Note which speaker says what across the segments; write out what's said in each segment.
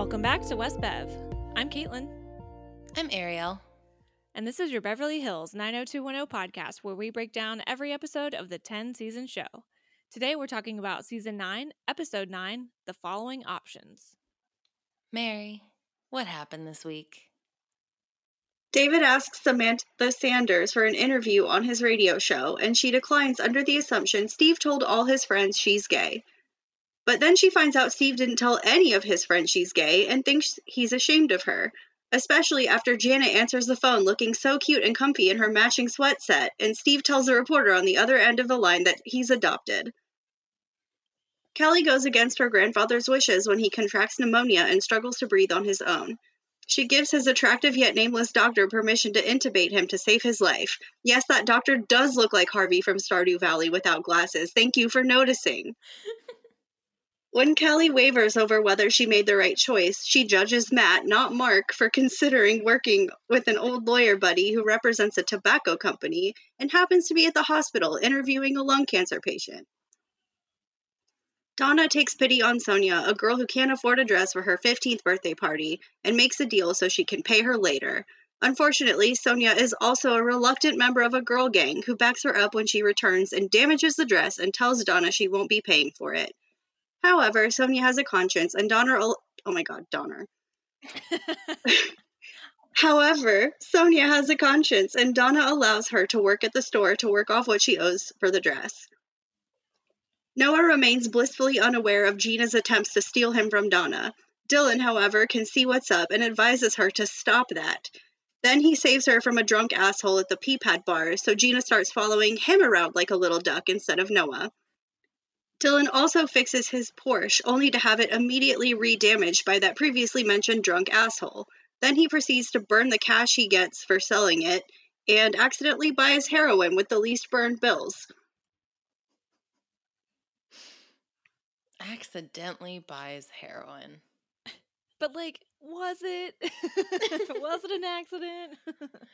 Speaker 1: Welcome back to West Bev. I'm Caitlin,
Speaker 2: I'm Ariel.
Speaker 1: and this is your Beverly Hills 90210 podcast where we break down every episode of the 10 season show. Today we're talking about season 9, episode 9, The Following Options.
Speaker 2: Mary, what happened this week?
Speaker 3: David asks Samantha Sanders for an interview on his radio show, and she declines under the assumption Steve told all his friends she's gay. But then she finds out Steve didn't tell any of his friends she's gay and thinks he's ashamed of her, especially after Janet answers the phone looking so cute and comfy in her matching sweat set, and Steve tells the reporter on the other end of the line that he's adopted. Kelly goes against her grandfather's wishes when he contracts pneumonia and struggles to breathe on his own. She gives his attractive yet nameless doctor permission to intubate him to save his life. Yes, that doctor does look like Harvey from Stardew Valley without glasses. Thank you for noticing. When Kelly wavers over whether she made the right choice, she judges Matt, not Mark, for considering working with an old lawyer buddy who represents a tobacco company and happens to be at the hospital interviewing a lung cancer patient. Donna takes pity on Sonia, a girl who can't afford a dress for her 15th birthday party, and makes a deal so she can pay her later. Unfortunately, Sonia is also a reluctant member of a girl gang who backs her up when she returns and damages the dress and tells Donna she won't be paying for it. However, Sonia has a conscience, and Donna. al- Oh my god, Donner. However, Sonia has a conscience, and Donna allows her to work at the store to work off what she owes for the dress. Noah remains blissfully unaware of Gina's attempts to steal him from Donna. Dylan, however, can see what's up and advises her to stop that. Then he saves her from a drunk asshole at the Peapad bar, so Gina starts following him around like a little duck instead of Noah. Dylan also fixes his Porsche, only to have it immediately re-damaged by that previously mentioned drunk asshole. Then he proceeds to burn the cash he gets for selling it and accidentally buys heroin with the least burned bills.
Speaker 2: Accidentally buys heroin.
Speaker 1: but, like, was it? was it an accident?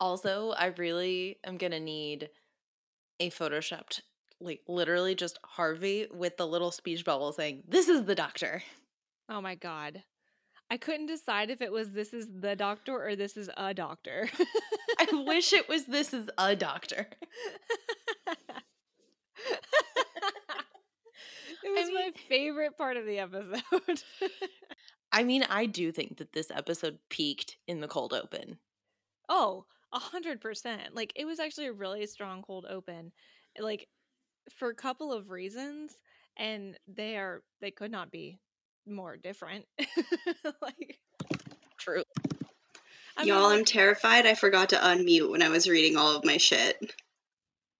Speaker 2: Also, I really am gonna need a photoshopped, like literally just Harvey with the little speech bubble saying, This is the doctor.
Speaker 1: oh my god. I couldn't decide if it was this is the doctor or this is a doctor.
Speaker 2: I wish it was this is a doctor.
Speaker 1: it was my
Speaker 2: mean-
Speaker 1: favorite part of the episode.
Speaker 2: I mean, I do think that this episode peaked in the cold open.
Speaker 1: oh, a hundred percent. Like it was actually a really strong cold open. Like for a couple of reasons, and they are they could not be more different. like
Speaker 2: True.
Speaker 1: I mean,
Speaker 3: Y'all, I'm terrified I forgot to unmute when I was reading all of my shit.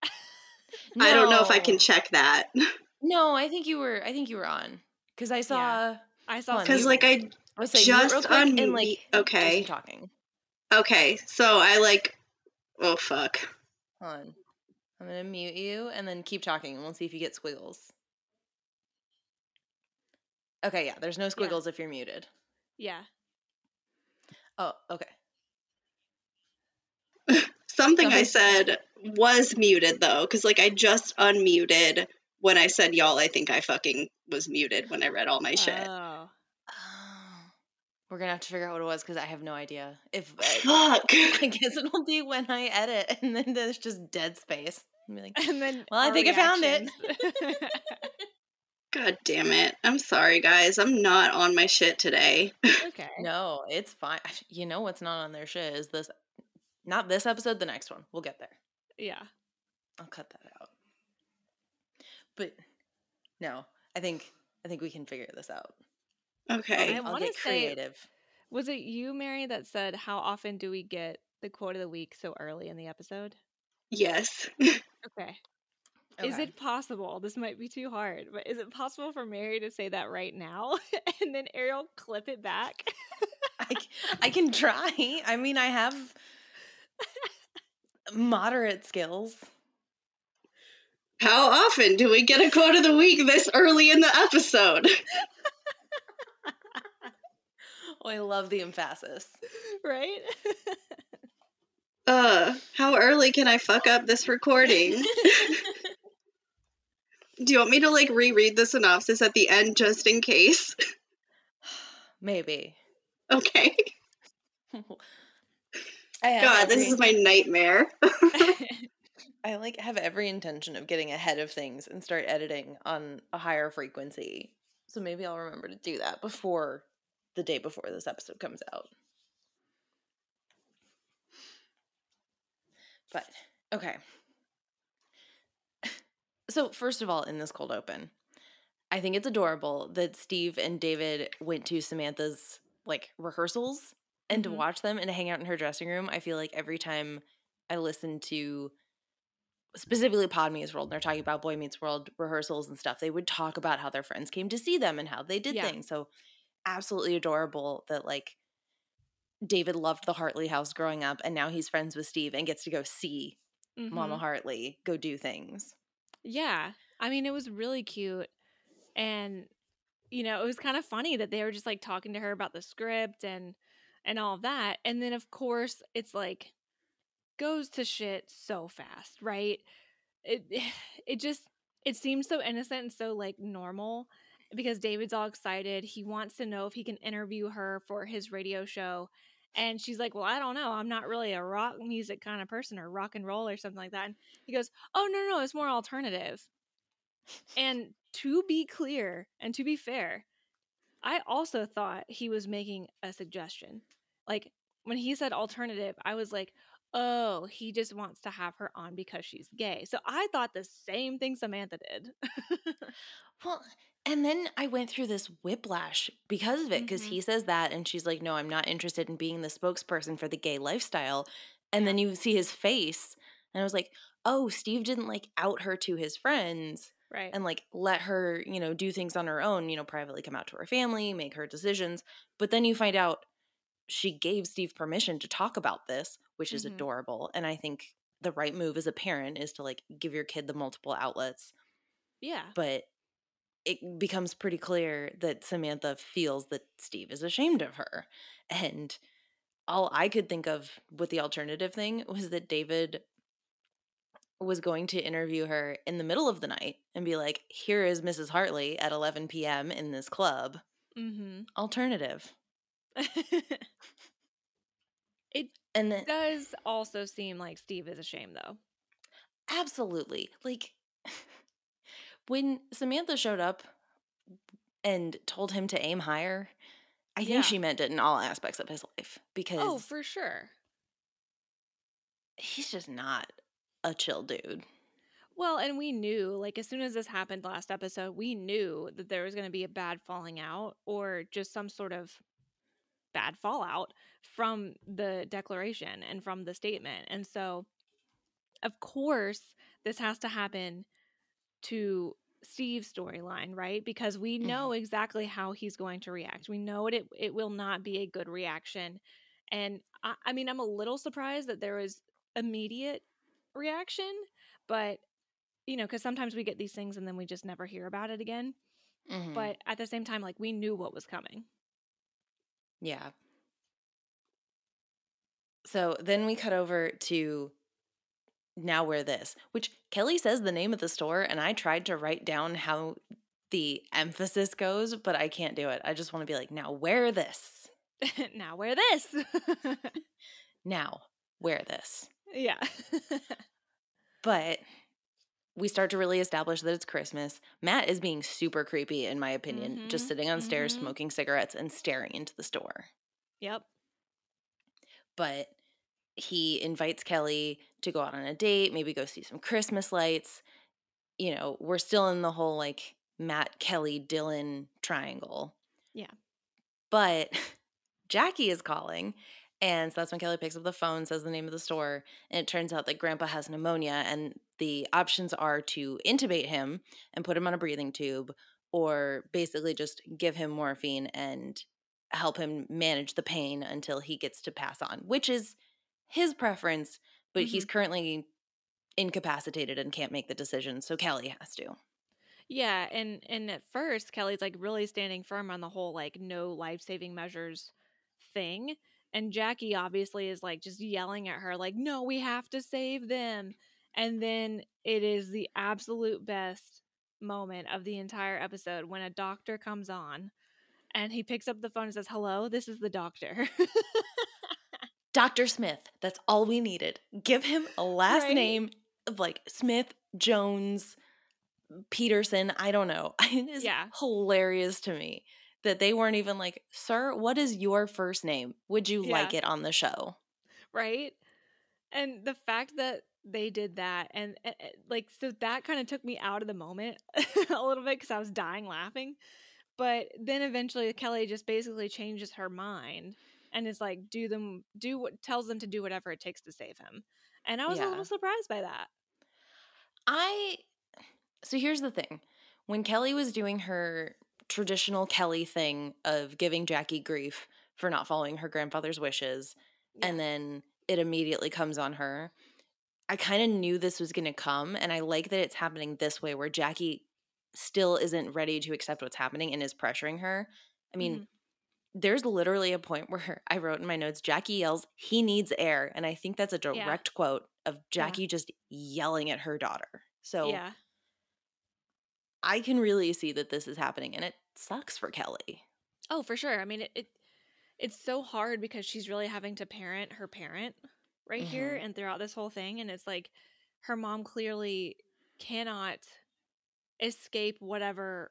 Speaker 3: I don't know if I can check that.
Speaker 2: No, I think you were. I think you were on because I saw.
Speaker 1: I saw
Speaker 3: Because, like, I.
Speaker 2: I was saying mute real
Speaker 3: Just
Speaker 2: quick and
Speaker 3: unmute-
Speaker 2: like
Speaker 3: okay.
Speaker 2: talking.
Speaker 3: Okay, so I, like. Oh, fuck.
Speaker 2: Hold on. I'm gonna mute you and then keep talking, and we'll see if you get squiggles. Okay, yeah. There's no squiggles if you're muted.
Speaker 1: yeah.
Speaker 2: Oh, okay.
Speaker 3: Something I said was muted, though, because, like, I just unmuted when I said y'all. I think I fucking was muted when I read all my shit.
Speaker 1: Oh.
Speaker 2: We're gonna have to figure out what it was because I have no idea. If I,
Speaker 3: Fuck.
Speaker 2: I guess it'll be when I edit, and then there's just dead space. Be like,
Speaker 1: And then
Speaker 2: Well, I think I found it.
Speaker 3: God damn it. I'm sorry, guys. I'm not on my shit today.
Speaker 1: okay.
Speaker 2: no, it's fine. You know what's not on their shit is this. Not this episode, the next one. We'll get there.
Speaker 1: Yeah.
Speaker 2: I'll cut that out. But no, I think I think we can figure this out.
Speaker 3: Okay.
Speaker 1: I wanna say-
Speaker 2: creative.
Speaker 1: Was it you, Mary, that said how often do we get the quote of the week so early in the episode?
Speaker 3: Yes.
Speaker 1: Okay. Is it possible? This might be too hard, but is it possible for Mary to say that right now and then Ariel clip it back?
Speaker 2: I can try. I mean, I have moderate skills.
Speaker 3: How often do we get a quote of the week this early in the episode?
Speaker 2: Oh, I love the emphasis.
Speaker 1: right?
Speaker 3: Uh, how early can I fuck up this recording? Do you want me to like reread the synopsis at the end just in case?
Speaker 2: maybe.
Speaker 3: Okay.
Speaker 2: I have
Speaker 3: God, this is my nightmare.
Speaker 2: I like have every intention of getting ahead of things and start editing on a higher frequency. So maybe I'll remember to do that before the day before this episode comes out. But okay. So first of all, in this cold open, I think it's adorable that Steve and David went to Samantha's like rehearsals and to
Speaker 1: Mhm.
Speaker 2: watch them and to hang out in her dressing room. I feel like every time I listen to specifically Pod Meets World, and they're talking about Boy Meets World rehearsals and stuff, they would talk about how their friends came to see them and how they did
Speaker 1: Yeah.
Speaker 2: things. So absolutely adorable that like David loved the Hartley house growing up and now he's friends with Steve and gets to go see Mama
Speaker 1: Mhm.
Speaker 2: Hartley go do things.
Speaker 1: Yeah. I mean, it was really cute. And you know, it was kind of funny that they were just like talking to her about the script and and all of that. And then of course, it's like goes to shit so fast, right? It it just it seems so innocent and so like normal because David's all excited. He wants to know if he can interview her for his radio show. And she's like, Well, I don't know. I'm not really a rock music kind of person or rock and roll or something like that. And he goes, Oh, no, no, it's more alternative. And to be clear and to be fair, I also thought he was making a suggestion. Like when he said alternative, I was like, oh, he just wants to have her on because she's gay. So I thought the same thing Samantha did.
Speaker 2: Well, and then I went through this whiplash because of it, because
Speaker 1: Mhm.
Speaker 2: he says that, and she's like, No, I'm not interested in being the spokesperson for the gay lifestyle. And then you see his face, and I was like, Oh, Steve didn't like out her to his friends
Speaker 1: right.
Speaker 2: and like let her, you know, do things on her own, you know, privately come out to her family, make her decisions. But then you find out she gave Steve permission to talk about this, which is
Speaker 1: Mhm.
Speaker 2: adorable. And I think the right move as a parent is to like give your kid the multiple outlets
Speaker 1: yeah.
Speaker 2: but it becomes pretty clear that Samantha feels that Steve is ashamed of her. And all I could think of with the alternative thing was that David was going to interview her in the middle of the night and be like, here is Mrs. Hartley at 11 p.m. in this club.
Speaker 1: Mm-hmm.
Speaker 2: Alternative.
Speaker 1: it
Speaker 2: And then,
Speaker 1: does also seem like Steve is ashamed, though.
Speaker 2: absolutely. Like, when Samantha showed up and told him to aim higher, I think
Speaker 1: Yeah.
Speaker 2: she meant it in all aspects of his life oh, because
Speaker 1: Oh, for sure.
Speaker 2: he's just not a chill dude.
Speaker 1: Well, and we knew, like, as soon as this happened last episode, we knew that there was going to be a bad falling out or just some sort of bad fallout from the declaration and from the statement. And so, of course, this has to happen to Steve's storyline, right? Because we know exactly how he's going to react. We know it, it, it will not be a good reaction. And I, I mean, I'm a little surprised that there was immediate reaction, but you know, because sometimes we get these things and then we just never hear about it again.
Speaker 2: Mhm.
Speaker 1: But at the same time, like we knew what was coming.
Speaker 2: yeah. So then we cut over to now wear this, which Kelly says the name of the store, and I tried to write down how the emphasis goes, but I can't do it. I just want to be like, now wear this.
Speaker 1: now wear this.
Speaker 2: Now wear this.
Speaker 1: yeah.
Speaker 2: But we start to really establish that it's Christmas. Matt is being super creepy, in my opinion, just
Speaker 1: Mhm,
Speaker 2: sitting on stairs
Speaker 1: mhm.
Speaker 2: smoking cigarettes and staring into the store.
Speaker 1: yep.
Speaker 2: But he invites Kelly to go out on a date, maybe go see some Christmas lights. You know, we're still in the whole like Matt, Kelly, Dylan triangle.
Speaker 1: Yeah.
Speaker 2: But Jackie is calling. And so that's when Kelly picks up the phone, says the name of the store, and it turns out that Grandpa has pneumonia, and the options are to intubate him and put him on a breathing tube, or basically just give him morphine and help him manage the pain until he gets to pass on, which is his preference, but he's mm-hmm. currently incapacitated and can't make the decision, so Kelly has to.
Speaker 1: Yeah, and and at first Kelly's like really standing firm on the whole like no life-saving measures thing. And Jackie obviously is like just yelling at her like no, we have to save them. And then it is the absolute best moment of the entire episode when a doctor comes on and he picks up the phone and says, "Hello, this is the doctor."
Speaker 2: Dr. Smith. That's all we needed. Give him a last
Speaker 1: Right?
Speaker 2: name of like Smith, Jones, Peterson. I don't know. It is
Speaker 1: Yeah.
Speaker 2: hilarious to me that they weren't even like, Sir, what is your first name? Would you like it on the show?
Speaker 1: right? And the fact that they did that and uh, uh, like so that kind of took me out of the moment a little bit cuz I was dying laughing. But then eventually Kelly just basically changes her mind and is like do them do what tells them to do whatever it takes to save him. And I was a little surprised by that.
Speaker 2: I so here's the thing. When Kelly was doing her traditional Kelly thing of giving Jackie grief for not following her grandfather's wishes, and then it immediately comes on her. I kind of knew this was going to come, and I like that it's happening this way where Jackie still isn't ready to accept what's happening and is pressuring her. I mean,
Speaker 1: Mhm.
Speaker 2: There's literally a point where I wrote in my notes Jackie yells, He needs air. And I think that's a
Speaker 1: Yeah.
Speaker 2: direct quote of Jackie just yelling at her daughter. So
Speaker 1: yeah.
Speaker 2: I can really see that this is happening, and it sucks for Kelly.
Speaker 1: Oh, for sure. I mean, it, it it's so hard because she's really having to parent her parent right here
Speaker 2: Mhm.
Speaker 1: and throughout this whole thing and it's like her mom clearly cannot escape whatever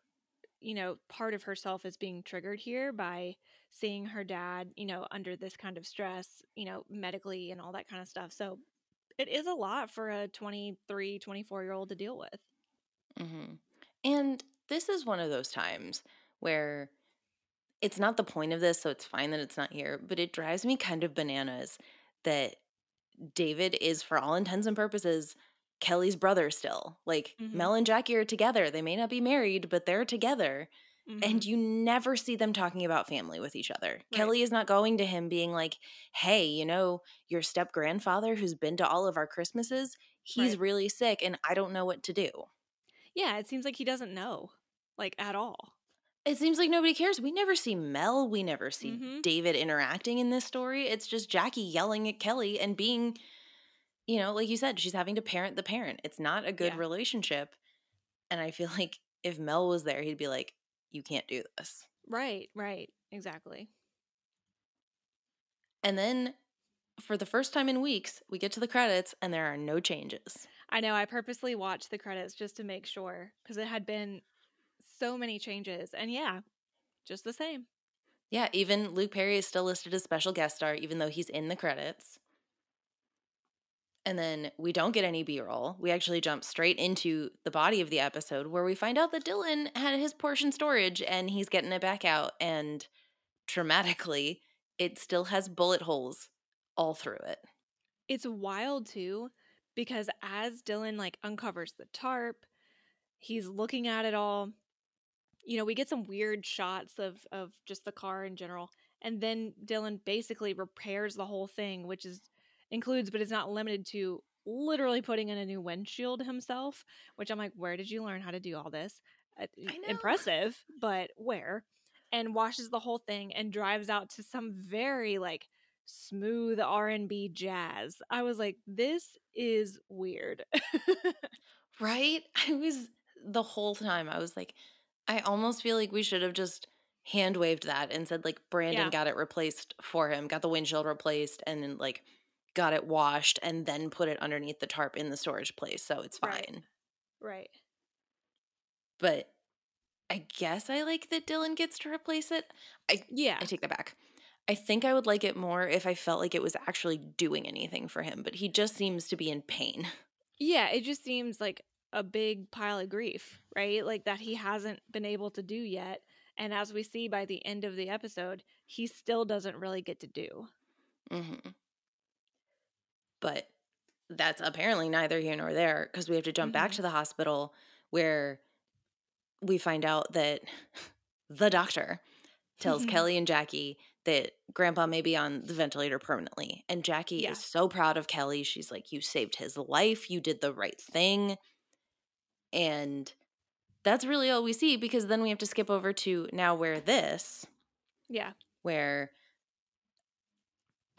Speaker 1: you know part of herself is being triggered here by seeing her dad you know under this kind of stress you know medically and all that kind of stuff. So it is a lot for a 23 24 year old to deal with.
Speaker 2: Hmm And this is one of those times where it's not the point of this, so it's fine that it's not here, but it drives me kind of bananas that David is, for all intents and purposes, Kelly's brother still. Like,
Speaker 1: Mhm.
Speaker 2: Mel and Jackie are together. They may not be married, but they're together. And
Speaker 1: Mhm.
Speaker 2: you never see them talking about family with each other.
Speaker 1: Right.
Speaker 2: Kelly is not going to him being like, hey, you know, your step grandfather who's been to all of our Christmases, he's
Speaker 1: Right.
Speaker 2: really sick and I don't know what to do.
Speaker 1: yeah it seems like he doesn't know like at all
Speaker 2: It seems like nobody cares. We never see Mel. We never see
Speaker 1: Mhm.
Speaker 2: David interacting in this story. It's just Jackie yelling at Kelly and being, you know, like you said, she's having to parent the parent. It's not a good
Speaker 1: Yeah.
Speaker 2: relationship. And I feel like if Mel was there, he'd be like, you can't do this.
Speaker 1: right right exactly
Speaker 2: And then for the first time in weeks, we get to the credits and there are no changes.
Speaker 1: I know. I purposely watched the credits just to make sure because it had been so many changes. And yeah, just the same.
Speaker 2: Yeah, even Luke Perry is still listed as special guest star, even though he's in the credits. And then we don't get any B roll. We actually jump straight into the body of the episode where we find out that Dylan had his Porsche in storage and he's getting it back out. And dramatically, it still has bullet holes all through it.
Speaker 1: It's wild too because as Dylan like uncovers the tarp, he's looking at it all. You know, we get some weird shots of of just the car in general. And then Dylan basically repairs the whole thing, which is includes but is not limited to literally putting in a new windshield himself, which I'm like, where did you learn how to do all this? Uh, Impressive, but where? And washes the whole thing and drives out to some very like smooth R&B jazz. I was like, this is weird.
Speaker 2: Right? I was the whole time, I was like, I almost feel like we should have just hand waved that and said, like, Brandon
Speaker 1: Yeah.
Speaker 2: got it replaced for him, got the windshield replaced, and then, like, got it washed and then put it underneath the tarp in the storage place. So it's fine.
Speaker 1: Right. right.
Speaker 2: But I guess I like that Dylan gets to replace it. I,
Speaker 1: Yeah.
Speaker 2: I take that back. I think I would like it more if I felt like it was actually doing anything for him, but he just seems to be in pain.
Speaker 1: Yeah, it just seems like a big pile of grief, right? Like that he hasn't been able to do yet. And as we see by the end of the episode, he still doesn't really get to do.
Speaker 2: hmm But that's apparently neither here nor there because we have to jump back
Speaker 1: Mhm.
Speaker 2: to the hospital where we find out that the doctor tells Kelly and Jackie that grandpa may be on the ventilator permanently. And Jackie
Speaker 1: Yeah.
Speaker 2: is so proud of Kelly. She's like, You saved his life. You did the right thing. And that's really all we see because then we have to skip over to now where this,
Speaker 1: Yeah.
Speaker 2: where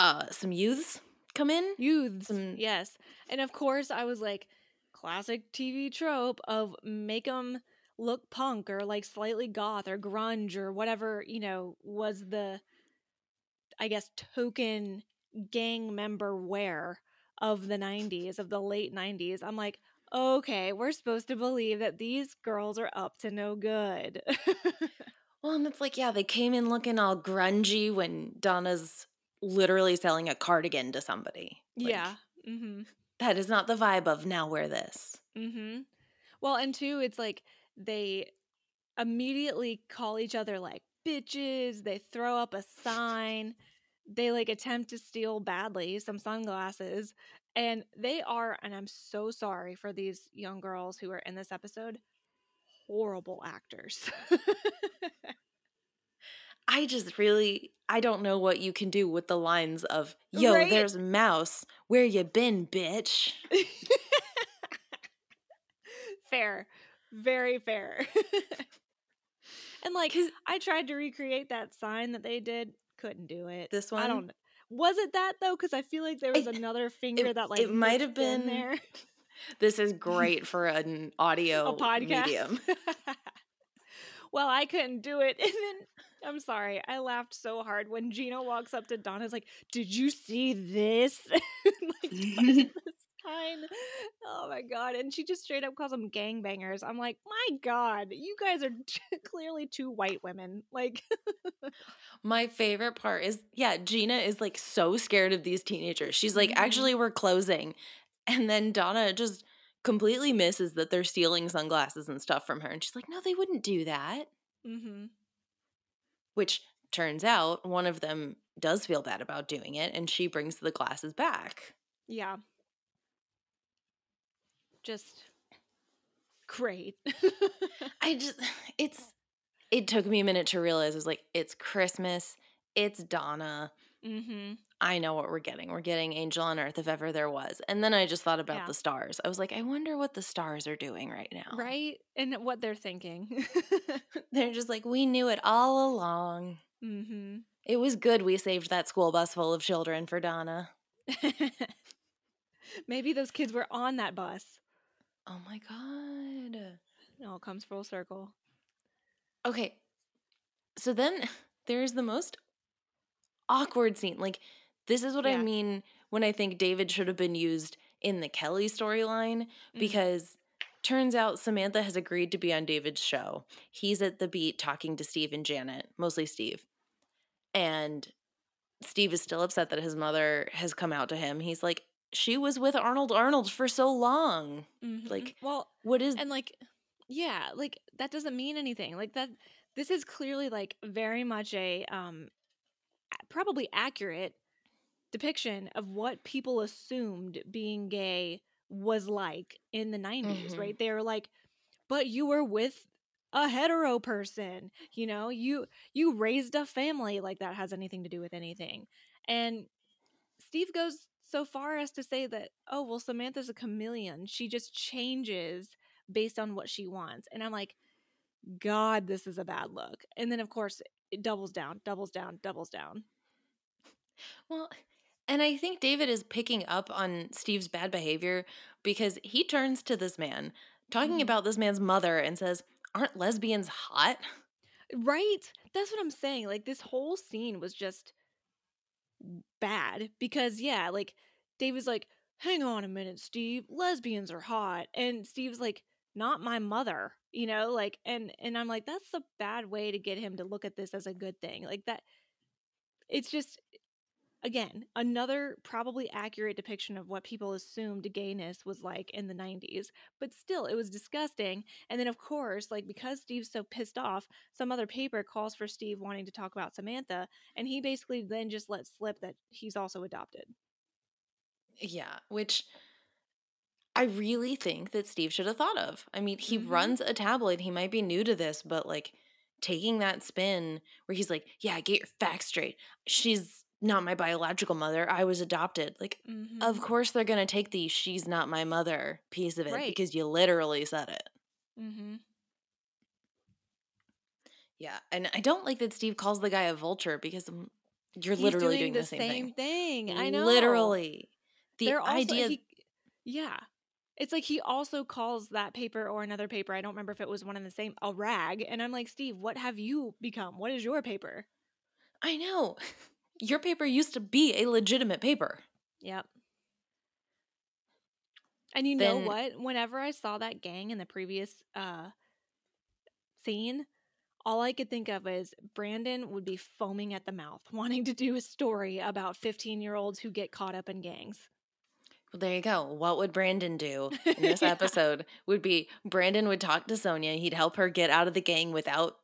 Speaker 2: uh some youths come in.
Speaker 1: Youths.
Speaker 2: Some-
Speaker 1: Yes. And of course, I was like, classic TV trope of make them look punk or like slightly goth or grunge or whatever, you know, was the I guess token gang member wear of the 90s, of the late 90s. I'm like, okay, we're supposed to believe that these girls are up to no good.
Speaker 2: Well, and it's like, yeah, they came in looking all grungy when Donna's literally selling a cardigan to somebody. Like,
Speaker 1: yeah. Mm-hmm.
Speaker 2: That is not the vibe of now wear this.
Speaker 1: Mm-hmm. Well, and two, it's like they immediately call each other like bitches. They throw up a sign. They like attempt to steal badly some sunglasses. And they are, and I'm so sorry for these young girls who are in this episode, horrible actors.
Speaker 2: I just really I don't know what you can do with the lines of "Yo,
Speaker 1: Right?
Speaker 2: there's Mouse. Where you been, bitch?"
Speaker 1: fair. Very fair. and like I tried to recreate that sign that they did, couldn't do it.
Speaker 2: This one?
Speaker 1: I don't Was it that though? Because I feel like there was
Speaker 2: I-
Speaker 1: another finger that like
Speaker 2: it might have been
Speaker 1: there.
Speaker 2: This is great for an audio
Speaker 1: a podcast.
Speaker 2: medium.
Speaker 1: Well, I couldn't do it. And then I'm sorry, I laughed so hard when Gina walks up to Donna's like, "Did you see this?" like, this. Oh my god! And she just straight up calls them gangbangers. I'm like, my god, you guys are clearly two white women. Like,
Speaker 2: My favorite part is yeah, Gina is like so scared of these teenagers. She's like,
Speaker 1: Mhm.
Speaker 2: "Actually, we're closing." And then Donna just completely misses that they're stealing sunglasses and stuff from her. And she's like, "No, they wouldn't do that."
Speaker 1: mm-hmm.
Speaker 2: Which turns out one of them does feel bad about doing it and she brings the glasses back.
Speaker 1: yeah, just great.
Speaker 2: I just it's it took me a minute to realize it was like it's Christmas, it's Donna.
Speaker 1: mm-hmm.
Speaker 2: I know what we're getting. We're getting Angel on Earth if ever there was. And then I just thought about
Speaker 1: Yeah.
Speaker 2: the stars. I was like, I wonder what the stars are doing right now.
Speaker 1: Right, and what they're thinking.
Speaker 2: They're just like, we knew it all along.
Speaker 1: mm-hmm.
Speaker 2: It was good we saved that school bus full of children for Donna.
Speaker 1: Maybe those kids were on that bus.
Speaker 2: Oh my god.
Speaker 1: It all comes full circle.
Speaker 2: Okay. So then there's the most awkward scene. Like, this is what I mean when I think David should have been used in the Kelly storyline
Speaker 1: Mhm.
Speaker 2: because turns out Samantha has agreed to be on David's show. He's at the beat talking to Steve and Janet, mostly Steve. And Steve is still upset that his mother has come out to him. He's like, she was with Arnold Arnold for so long.
Speaker 1: Mhm.
Speaker 2: Like,
Speaker 1: well,
Speaker 2: What is
Speaker 1: and like, yeah, like that doesn't mean anything. Like that, this is clearly like very much a um, a- probably accurate depiction of what people assumed being gay was like in the 90s,
Speaker 2: Mhm.
Speaker 1: right? They were like, but you were with a hetero person, you know, you you raised a family like that has anything to do with anything. And Steve goes so far as to say that, oh, well, Samantha's a chameleon. She just changes based on what she wants. And I'm like, God, this is a bad look. And then, of course, it doubles down, doubles down, doubles down.
Speaker 2: Well, and I think David is picking up on Steve's bad behavior because he turns to this man, talking
Speaker 1: Mhm.
Speaker 2: about this man's mother, and says, Aren't lesbians hot?
Speaker 1: Right? That's what I'm saying. Like, this whole scene was just bad because, yeah, like, David's like, hang on a minute, Steve, lesbians are hot. And Steve's like, not my mother, you know, like, and, and I'm like, that's a bad way to get him to look at this as a good thing. Like, that, it's just, again, another probably accurate depiction of what people assumed gayness was like in the 90s, but still, it was disgusting. And then, of course, like because Steve's so pissed off, some other paper calls for Steve wanting to talk about Samantha, and he basically then just lets slip that he's also adopted.
Speaker 2: Yeah, which I really think that Steve should have thought of. I mean, he
Speaker 1: Mhm.
Speaker 2: runs a tabloid. He might be new to this, but like taking that spin where he's like, Yeah, get your facts straight. She's not my biological mother. I was adopted. Like,
Speaker 1: Mm-hmm.
Speaker 2: of course they're going to take the she's not my mother piece of it
Speaker 1: Right.
Speaker 2: because you literally said it.
Speaker 1: mm-hmm.
Speaker 2: Yeah, and I don't like that Steve calls the guy a vulture because um, you're
Speaker 1: He's
Speaker 2: literally
Speaker 1: doing,
Speaker 2: doing, the same, thing.
Speaker 1: thing. I know.
Speaker 2: Literally, the
Speaker 1: They're also,
Speaker 2: idea.
Speaker 1: he- yeah. It's like he also calls that paper or another paper. I don't remember if it was one and the same, a rag. And I'm like, Steve, what have you become? What is your paper?
Speaker 2: I know. Your paper used to be a legitimate paper.
Speaker 1: Yep. And you know what? Whenever I saw that gang in the previous uh scene, all I could think of is Brandon would be foaming at the mouth, wanting to do a story about 15 year olds who get caught up in gangs.
Speaker 2: Well, there you go. What would Brandon do in this
Speaker 1: Yeah.
Speaker 2: episode? Would be Brandon would talk to Sonia. He'd help her get out of the gang without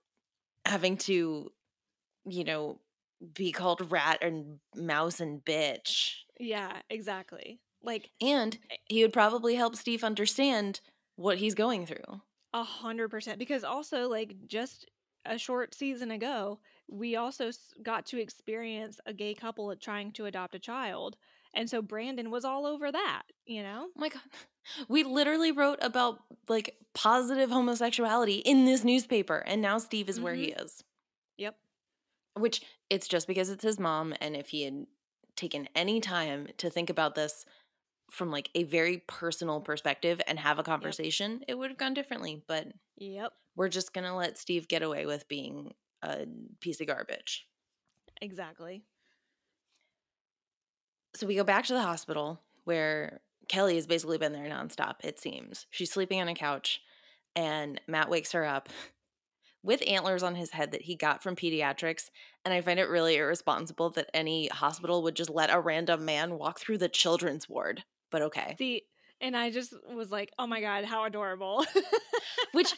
Speaker 2: having to, you know, be called rat and mouse and bitch.
Speaker 1: Yeah, exactly. Like
Speaker 2: And eh he would probably help Steve understand what he's going through.
Speaker 1: a hundred percent. Because also, like just a short season ago, we also got to experience a gay couple trying to adopt a child, and so Brandon was all over that. You know.
Speaker 2: Oh my god. We literally wrote about like positive homosexuality in this newspaper and now Steve is where he mm-hmm. is.
Speaker 1: Yep.
Speaker 2: Which it's just because it's his mom and if he had taken any time to think about this from like a very personal perspective and have a conversation, it would have gone differently, but
Speaker 1: Yep.
Speaker 2: we're just going to let Steve get away with being a piece of garbage.
Speaker 1: Exactly.
Speaker 2: So we go back to the hospital where Kelly has basically been there nonstop, it seems. She's sleeping on a couch, and Matt wakes her up with antlers on his head that he got from pediatrics. And I find it really irresponsible that any hospital would just let a random man walk through the children's ward. But okay.
Speaker 1: See, and I just was like, oh my God, how adorable.
Speaker 2: Which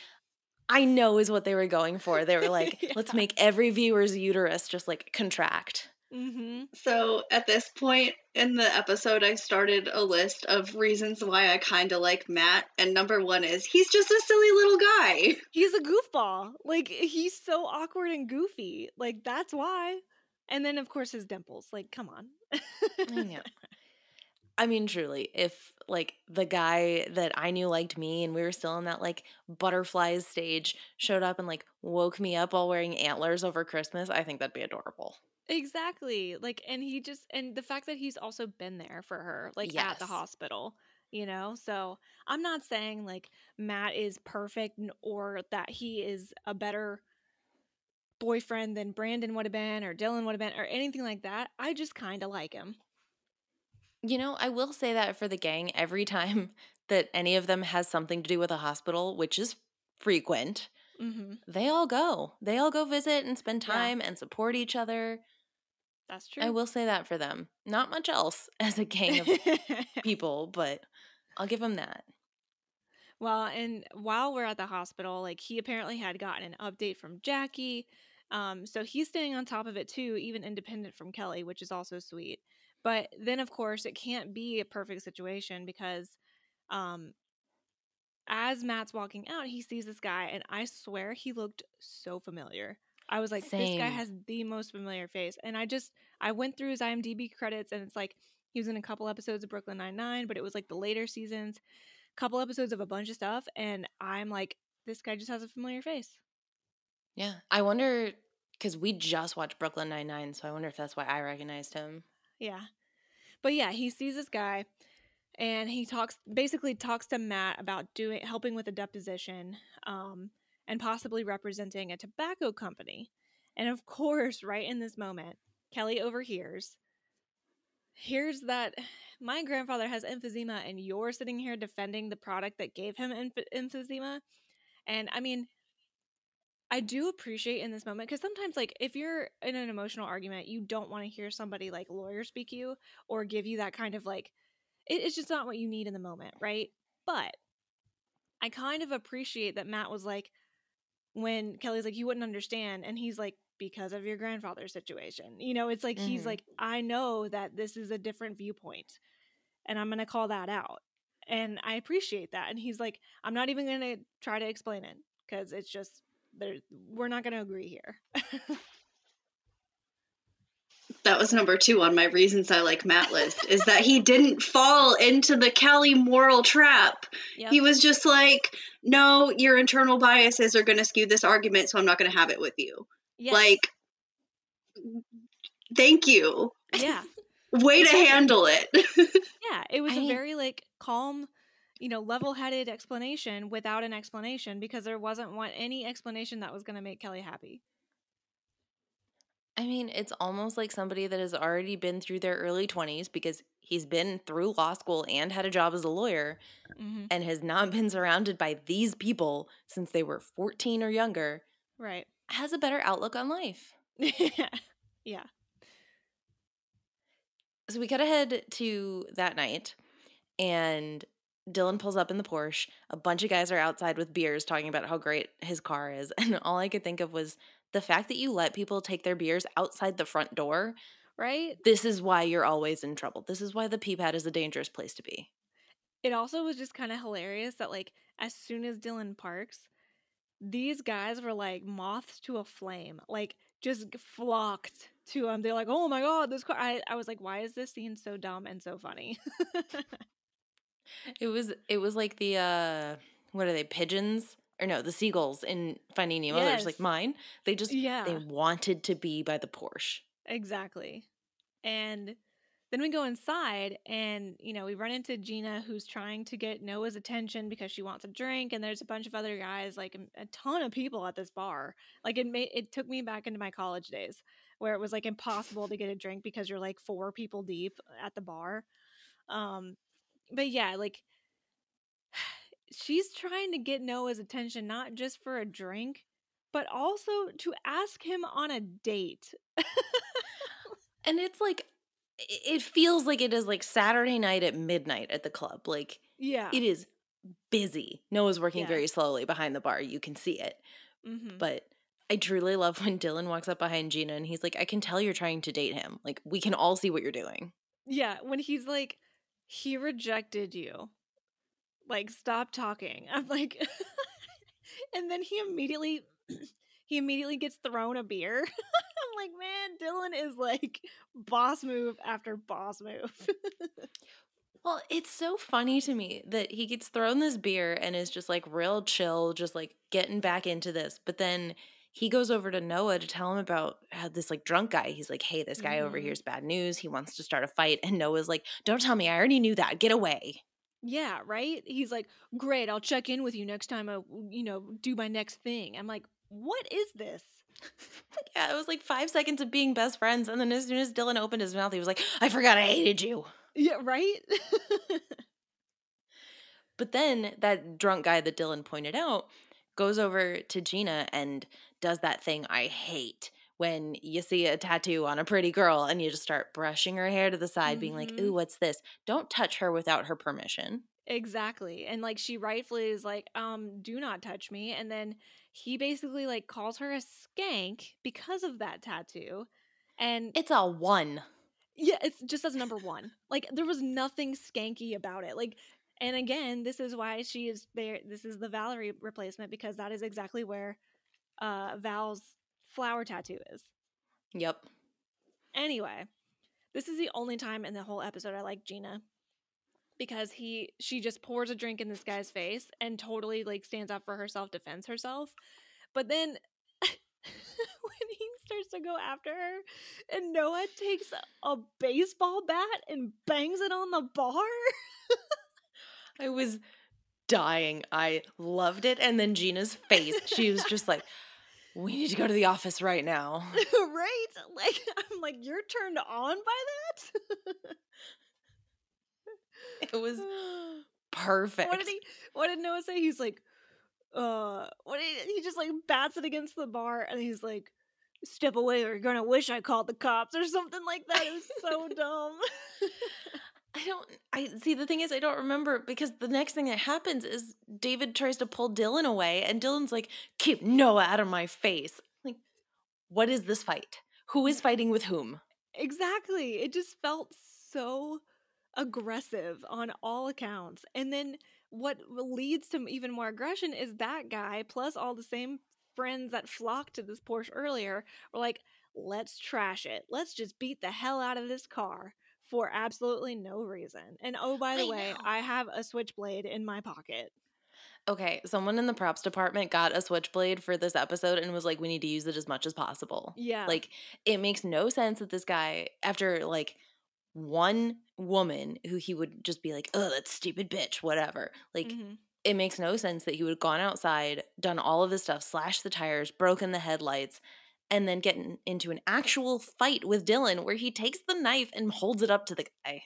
Speaker 2: I know is what they were going for. They were like, let's make every viewer's uterus just like contract.
Speaker 1: Mm-hmm.
Speaker 3: So at this point in the episode, I started a list of reasons why I kind of like Matt. And number one is he's just a silly little guy.
Speaker 1: He's a goofball. Like, he's so awkward and goofy. Like, that's why. And then, of course, his dimples. Like, come on.
Speaker 2: I know. I mean, truly, if like the guy that I knew liked me and we were still in that like butterflies stage showed up and like woke me up while wearing antlers over Christmas, I think that'd be adorable.
Speaker 1: Exactly. Like, and he just, and the fact that he's also been there for her, like at the hospital, you know? So I'm not saying like Matt is perfect or that he is a better boyfriend than Brandon would have been or Dylan would have been or anything like that. I just kind of like him.
Speaker 2: You know, I will say that for the gang, every time that any of them has something to do with a hospital, which is frequent,
Speaker 1: Mm-hmm.
Speaker 2: they all go. They all go visit and spend
Speaker 1: Yeah.
Speaker 2: time and support each other.
Speaker 1: That's true.
Speaker 2: I will say that for them. Not much else as a gang of people, but I'll give them that.
Speaker 1: Well, and while we're at the hospital, like he apparently had gotten an update from Jackie. Um, so he's staying on top of it too, even independent from Kelly, which is also sweet. But then, of course, it can't be a perfect situation because um, as Matt's walking out, he sees this guy, and I swear he looked so familiar. I was like, this guy has the most familiar face. And I just, I went through his IMDb credits, and it's like he was in a couple episodes of Brooklyn Nine-Nine, but it was like the later seasons a couple episodes of a bunch of stuff and i'm like this guy just has a familiar face
Speaker 2: Yeah. I wonder because we just watched Brooklyn Nine Nine, so I wonder if that's why I recognized him.
Speaker 1: yeah but yeah he sees this guy and he talks basically talks to matt about doing helping with a deposition um, and possibly representing a tobacco company. And of course right in this moment kelly overhears here's that my grandfather has emphysema and you're sitting here defending the product that gave him emph- emphysema. And i mean i do appreciate in this moment because sometimes like if you're in an emotional argument you don't want to hear somebody like lawyer speak you or give you that kind of like it, it's just not what you need in the moment right? But i kind of appreciate that matt was like when kelly's like you wouldn't understand and he's like because of your grandfather's situation you know it's like he's
Speaker 2: Mhm.
Speaker 1: like i know that this is a different viewpoint and i'm gonna call that out and i appreciate that and he's like i'm not even gonna try to explain it because it's just there we're not gonna agree here
Speaker 3: That was number two on my reasons I like Matt list is that he didn't fall into the Kelly moral trap.
Speaker 1: Yep.
Speaker 3: He was just like, no, your internal biases are going to skew this argument, so I'm not going to have it with you.
Speaker 1: Yes.
Speaker 3: Like, thank you.
Speaker 1: yeah
Speaker 3: Way to handle it.
Speaker 1: yeah it was
Speaker 2: I
Speaker 1: a
Speaker 2: mean-
Speaker 1: very like calm you know, level-headed explanation without an explanation because there wasn't one any explanation that was going to make Kelly happy.
Speaker 2: I mean, it's almost like somebody that has already been through their early 20s because he's been through law school and had a job as a lawyer
Speaker 1: hmm
Speaker 2: and has not been surrounded by these people since they were 14 or younger,
Speaker 1: Right.
Speaker 2: has a better outlook on life.
Speaker 1: yeah.
Speaker 2: So we cut ahead to that night, and Dylan pulls up in the Porsche. A bunch of guys are outside with beers talking about how great his car is. And all I could think of was the fact that you let people take their beers outside the front door.
Speaker 1: Right?
Speaker 2: This is why you're always in trouble. This is why the pee pad is a dangerous place to be.
Speaker 1: It also was just kind of hilarious that like as soon as Dylan parks, these guys were like moths to a flame. Like just flocked to him. They're like, "Oh my god, this car!" I, I was like, "Why is this scene so dumb and so funny?"
Speaker 2: It was it was like the uh what are they, pigeons? Or no, the seagulls in Finding Nemo. They're just like mine. They just
Speaker 1: yeah,
Speaker 2: they wanted to be by the Porsche.
Speaker 1: exactly. And then we go inside, and you know, we run into Gina, who's trying to get Noah's attention because she wants a drink, and there's a bunch of other guys, like a, a ton of people at this bar. Like it made it took me back into my college days, where it was like impossible to get a drink because you're like four people deep at the bar. Um, but yeah, like she's trying to get Noah's attention not just for a drink, but also to ask him on a date.
Speaker 2: And it's like it feels like it is like Saturday night at midnight at the club. Like
Speaker 1: Yeah.
Speaker 2: it is busy. Noah's working
Speaker 1: Yeah.
Speaker 2: very slowly behind the bar. You can see it.
Speaker 1: hmm
Speaker 2: But I truly love when Dylan walks up behind Gina and he's like, I can tell you're trying to date him. Like, we can all see what you're doing.
Speaker 1: Yeah, when he's like, he rejected you. Like, stop talking. I'm like, and then he immediately, he immediately gets thrown a beer. I'm like, man, Dylan is like boss move after boss move.
Speaker 2: Well, it's so funny to me that he gets thrown this beer and is just like real chill, just like getting back into this. But then he goes over to Noah to tell him about how this like drunk guy. He's like, hey, this guy over
Speaker 1: Mhm.
Speaker 2: here's bad news. He wants to start a fight. And Noah's like, don't tell me. I already knew that. Get away.
Speaker 1: Yeah, right? He's like, great, I'll check in with you next time I, you know, do my next thing. I'm like, what is this?
Speaker 2: yeah, it was like five seconds of being best friends. And then as soon as Dylan opened his mouth, he was like, I forgot I hated you.
Speaker 1: Yeah, right?
Speaker 2: But then that drunk guy that Dylan pointed out goes over to Gina and does that thing I hate when you see a tattoo on a pretty girl and you just start brushing her hair to the side, being like, ooh, what's this? Don't touch her without her permission.
Speaker 1: Exactly. And like she rightfully is like, um, do not touch me. And then he basically like calls her a skank because of that tattoo. And
Speaker 2: It's a one.
Speaker 1: yeah, it's just as number one. Like there was nothing skanky about it. Like and again, this is why she is there. This is the Valerie replacement because that is exactly where uh Val's flower tattoo is.
Speaker 2: Yep.
Speaker 1: Anyway, this is the only time in the whole episode I like Gina because he she just pours a drink in this guy's face and totally like stands up for herself, defends herself. But then when he starts to go after her and Noah takes a baseball bat and bangs it on the bar.
Speaker 2: I was dying. I loved it. And then Gina's face, she was just like, we need to go to the office right now.
Speaker 1: right? Like I'm like you're turned on by that?
Speaker 2: It was perfect.
Speaker 1: What did he? What did Noah say? He's like, uh, what did he just like bats it against the bar, and he's like, "Step away, or you're gonna wish I called the cops," or something like that. It was so dumb.
Speaker 2: I don't. I see. The thing is, I don't remember because the next thing that happens is David tries to pull Dylan away, and Dylan's like, "Keep Noah out of my face." Like, what is this fight? Who is fighting with whom?
Speaker 1: exactly. It just felt so aggressive on all accounts, and then what leads to even more aggression is that guy plus all the same friends that flocked to this Porsche earlier were like, "Let's trash it. Let's just beat the hell out of this car." For absolutely no reason. And oh, by the
Speaker 2: I
Speaker 1: way,
Speaker 2: know.
Speaker 1: I have a switchblade in my pocket.
Speaker 2: Okay, someone in the props department got a switchblade for this episode and was like, "We need to use it as much as possible."
Speaker 1: Yeah.
Speaker 2: Like, it makes no sense that this guy, after like one woman who he would just be like, oh, that stupid bitch, whatever. Like,
Speaker 1: Mhm.
Speaker 2: it makes no sense that he would have gone outside, done all of this stuff, slashed the tires, broken the headlights, and then get in- into an actual fight with Dylan where he takes the knife and holds it up to the guy.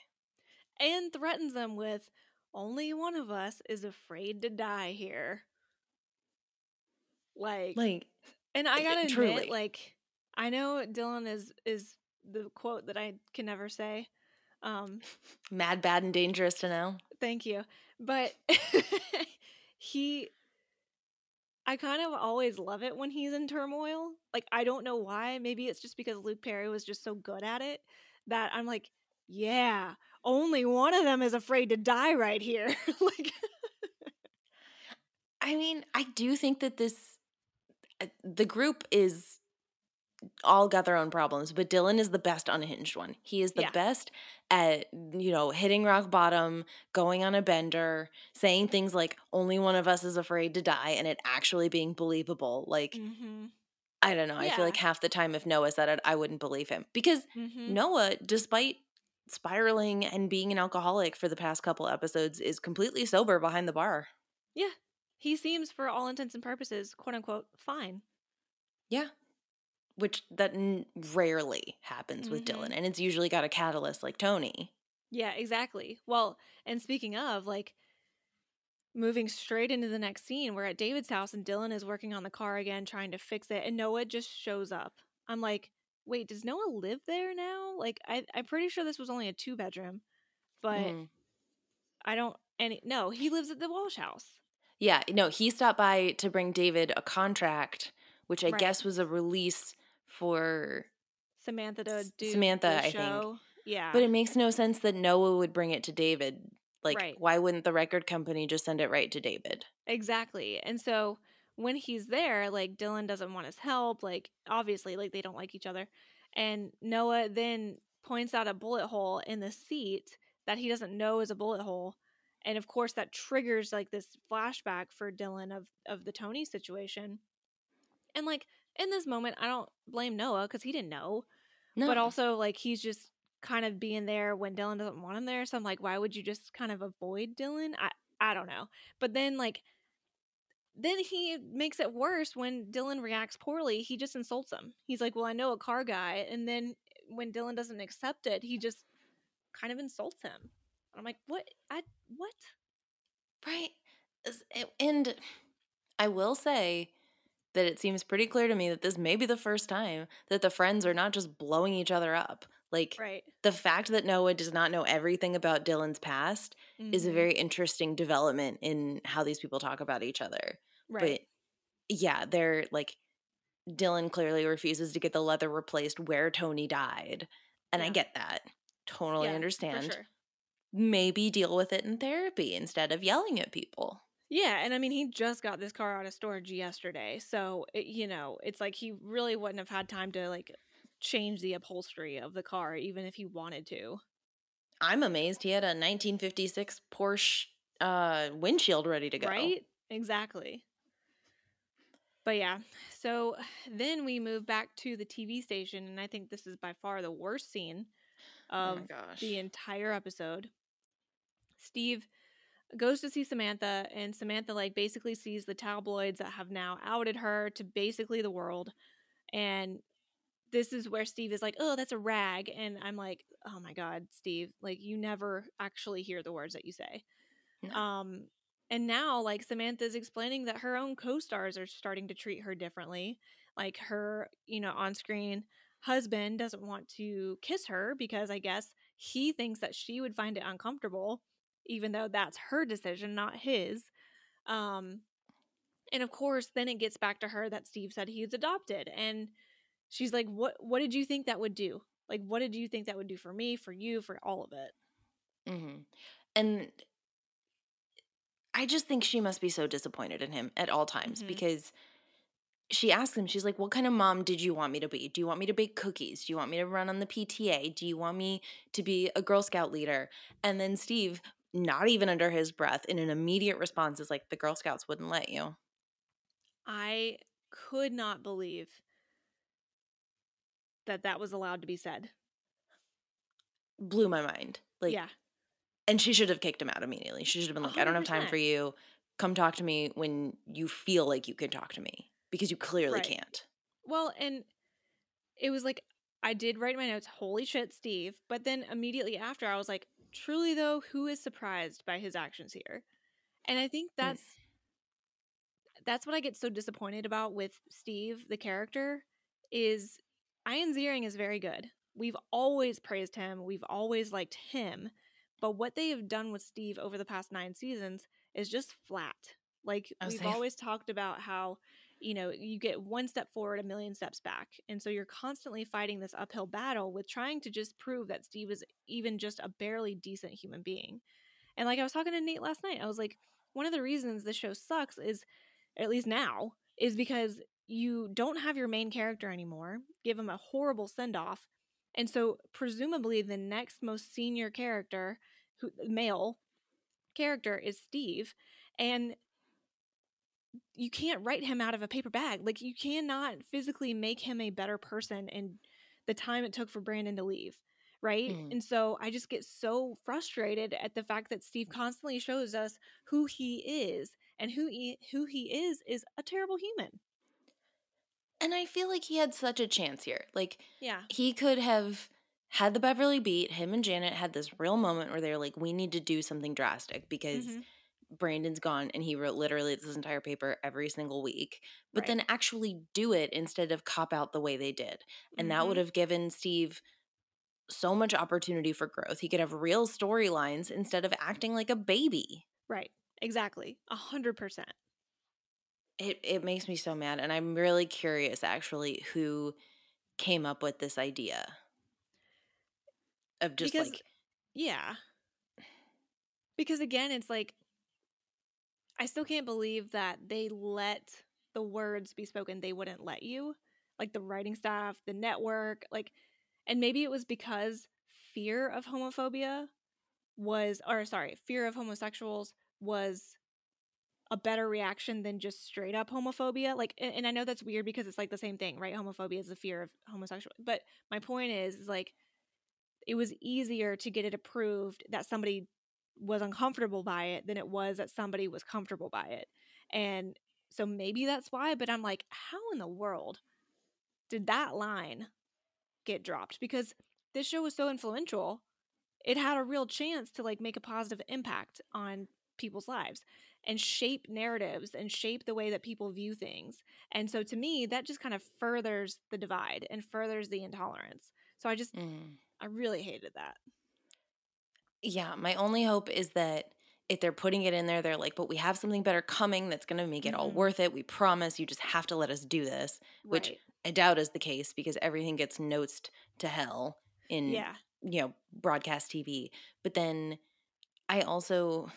Speaker 1: and threatens them with only one of us is afraid to die here. Like,
Speaker 2: Like,
Speaker 1: and I
Speaker 2: eh,
Speaker 1: gotta admit,
Speaker 2: truly.
Speaker 1: like, I know Dylan is is the quote that I can never say. Um,
Speaker 2: mad, bad, and dangerous to know.
Speaker 1: thank you, but he, I kind of always love it when he's in turmoil. Like, I don't know why. Maybe it's just because Luke Perry was just so good at it that I'm like, yeah, only one of them is afraid to die right here. like,
Speaker 2: I mean, I do think that this, uh, the group is all got their own problems, but Dylan is the best unhinged one. He is the
Speaker 1: Yeah.
Speaker 2: best at, you know, hitting rock bottom, going on a bender, saying things like, only one of us is afraid to die, and it actually being believable. Like,
Speaker 1: mm-hmm,
Speaker 2: I don't know. I feel like half the time, if Noah said it, I wouldn't believe him. Because
Speaker 1: mm-hmm.
Speaker 2: Noah, despite spiraling and being an alcoholic for the past couple episodes, is completely sober behind the bar. Yeah.
Speaker 1: He seems, for all intents and purposes, quote unquote, fine.
Speaker 2: Yeah. Which that n- rarely happens with
Speaker 1: Mhm.
Speaker 2: Dylan. And it's usually got a catalyst like Tony.
Speaker 1: Yeah, exactly. Well, and speaking of, like, moving straight into the next scene, we're at David's house and Dylan is working on the car again, trying to fix it, and Noah just shows up. I'm like, wait, does Noah live there now? Like, I, I'm pretty sure this was only a two bedroom, but
Speaker 2: Mhm.
Speaker 1: I don't. Any no, he lives at the Walsh house.
Speaker 2: Yeah, no, he stopped by to bring David a contract, which I
Speaker 1: Right.
Speaker 2: guess was a release for.
Speaker 1: Samantha to do
Speaker 2: Samantha, I think.
Speaker 1: Yeah,
Speaker 2: But it makes no sense that Noah would bring it to David. Like,
Speaker 1: Right.
Speaker 2: why wouldn't the record company just send it right to David?
Speaker 1: Exactly. And so when he's there, like Dylan doesn't want his help. Like obviously, like they don't like each other. And Noah then points out a bullet hole in the seat that he doesn't know is a bullet hole. And of course that triggers like this flashback for Dylan of of the Tony situation. And like in this moment, I don't blame Noah because he didn't know.
Speaker 2: No.
Speaker 1: But also like he's just kind of being there when Dylan doesn't want him there. So I'm like, why would you just kind of avoid Dylan? I I don't know. But then like then he makes it worse when Dylan reacts poorly. He just insults him. He's like, "Well, I know a car guy," and then when Dylan doesn't accept it, he just kind of insults him. I'm like, "What? I what?"
Speaker 2: Right. And I will say that it seems pretty clear to me that this may be the first time that the friends are not just blowing each other up. Like,
Speaker 1: Right.
Speaker 2: the fact that Noah does not know everything about Dylan's past is a very mm-hmm. interesting development in how these people talk about each other.
Speaker 1: right.
Speaker 2: But yeah, they're like, Dylan clearly refuses to get the leather replaced where Tony died. And I get that. Totally
Speaker 1: Yeah,
Speaker 2: understand.
Speaker 1: sure.
Speaker 2: Maybe deal with it in therapy instead of yelling at people.
Speaker 1: Yeah, and I mean, he just got this car out of storage yesterday, so it, you know, it's like he really wouldn't have had time to like change the upholstery of the car, even if he wanted to.
Speaker 2: I'm amazed he had a 1956 Porsche uh, windshield ready to go.
Speaker 1: Right? Exactly. But yeah, so then we move back to the TV station, and I think this is by far the worst scene
Speaker 2: Oh
Speaker 1: of
Speaker 2: gosh.
Speaker 1: the entire episode. Steve goes to see Samantha, and Samantha, like, basically sees the tabloids that have now outed her to basically the world. And this is where Steve is like, oh, that's a rag. And I'm like, oh my God, Steve, like, you never actually hear the words that you say.
Speaker 2: No.
Speaker 1: Um, and now, like, Samantha's explaining that her own co stars are starting to treat her differently. Like, her, you know, on screen husband doesn't want to kiss her because I guess he thinks that she would find it uncomfortable, even though that's her decision, not his. Um, and of course, then it gets back to her that Steve said he's adopted, and she's like, "What? What did you think that would do? Like, what did you think that would do for me, for you, for all of it?"
Speaker 2: hmm And I just think she must be so disappointed in him at all times
Speaker 1: Mhm.
Speaker 2: because she asks him, she's like, What kind of mom did you want me to be? Do you want me to bake cookies? Do you want me to run on the PTA? Do you want me to be a Girl Scout leader? And then Steve, not even under his breath, in an immediate response, is like, The Girl Scouts wouldn't let you.
Speaker 1: I could not believe that that was allowed to be said.
Speaker 2: Blew my mind. Like,
Speaker 1: yeah.
Speaker 2: and she should have kicked him out immediately. She should have been like, I don't have time for you. Come talk to me when you feel like you can talk to me because you clearly
Speaker 1: Right.
Speaker 2: can't.
Speaker 1: Well, and it was like I did write my notes, holy shit, Steve. But then immediately after, I was like, truly though, who is surprised by his actions here? And I think that's that's what I get so disappointed about with Steve, the character, is Ian Ziering is very good. We've always praised him. We've always liked him. But what they have done with Steve over the past nine seasons is just flat. Like
Speaker 2: oh,
Speaker 1: we've
Speaker 2: saying-
Speaker 1: always talked about how, you know, you get one step forward, a million steps back. And so you're constantly fighting this uphill battle with trying to just prove that Steve is even just a barely decent human being. And like I was talking to Nate last night, I was like, one of the reasons the show sucks is, at least now, is because you don't have your main character anymore, give him a horrible send off. And so presumably the next most senior character, who male character is Steve. And you can't write him out of a paper bag. Like you cannot physically make him a better person in the time it took for Brandon to leave. Right.
Speaker 2: Mm.
Speaker 1: And so I just get so frustrated at the fact that Steve constantly shows us who he is. And who he who he is is a terrible human.
Speaker 2: And I feel like he had such a chance here. Like,
Speaker 1: Yeah.
Speaker 2: he could have had the Beverly beat. Him and Janet had this real moment where they're like, we need to do something drastic because
Speaker 1: Mhm.
Speaker 2: Brandon's gone and he wrote literally this entire paper every single week. But
Speaker 1: Right.
Speaker 2: then actually do it instead of cop out the way they did. And that would
Speaker 1: Mhm.
Speaker 2: have given Steve so much opportunity for growth. He could have real storylines instead of acting like a baby.
Speaker 1: Right. Exactly. A hundred percent.
Speaker 2: It it makes me so mad and I'm really curious actually who came up with this idea of just
Speaker 1: Because-
Speaker 2: like
Speaker 1: Yeah. Because again, it's like I still can't believe that they let the words be spoken they wouldn't let you. Like the writing staff, the network, like and maybe it was because fear of homophobia was or sorry, fear of homosexuals was a better reaction than just straight up homophobia. Like and, I know that's weird because it's like the same thing, right? Homophobia is the fear of homosexual. But my point is, is like it was easier to get it approved that somebody was uncomfortable by it than it was that somebody was comfortable by it. And so maybe that's why, but I'm like, how in the world did that line get dropped? Because this show was so influential, it had a real chance to like make a positive impact on people's lives and shape narratives and shape the way that people view things. And so to me, that just kind of furthers the divide and furthers the intolerance. So I just
Speaker 2: mm.
Speaker 1: I really hated that.
Speaker 2: Yeah, my only hope is that if they're putting it in there, they're like, but we have something better coming that's going to make it all
Speaker 1: Mhm.
Speaker 2: worth it. We promise. You just have to let us do this, which
Speaker 1: Right.
Speaker 2: I doubt is the case because everything gets notes to hell in,
Speaker 1: yeah.
Speaker 2: you know, broadcast TV. But then I also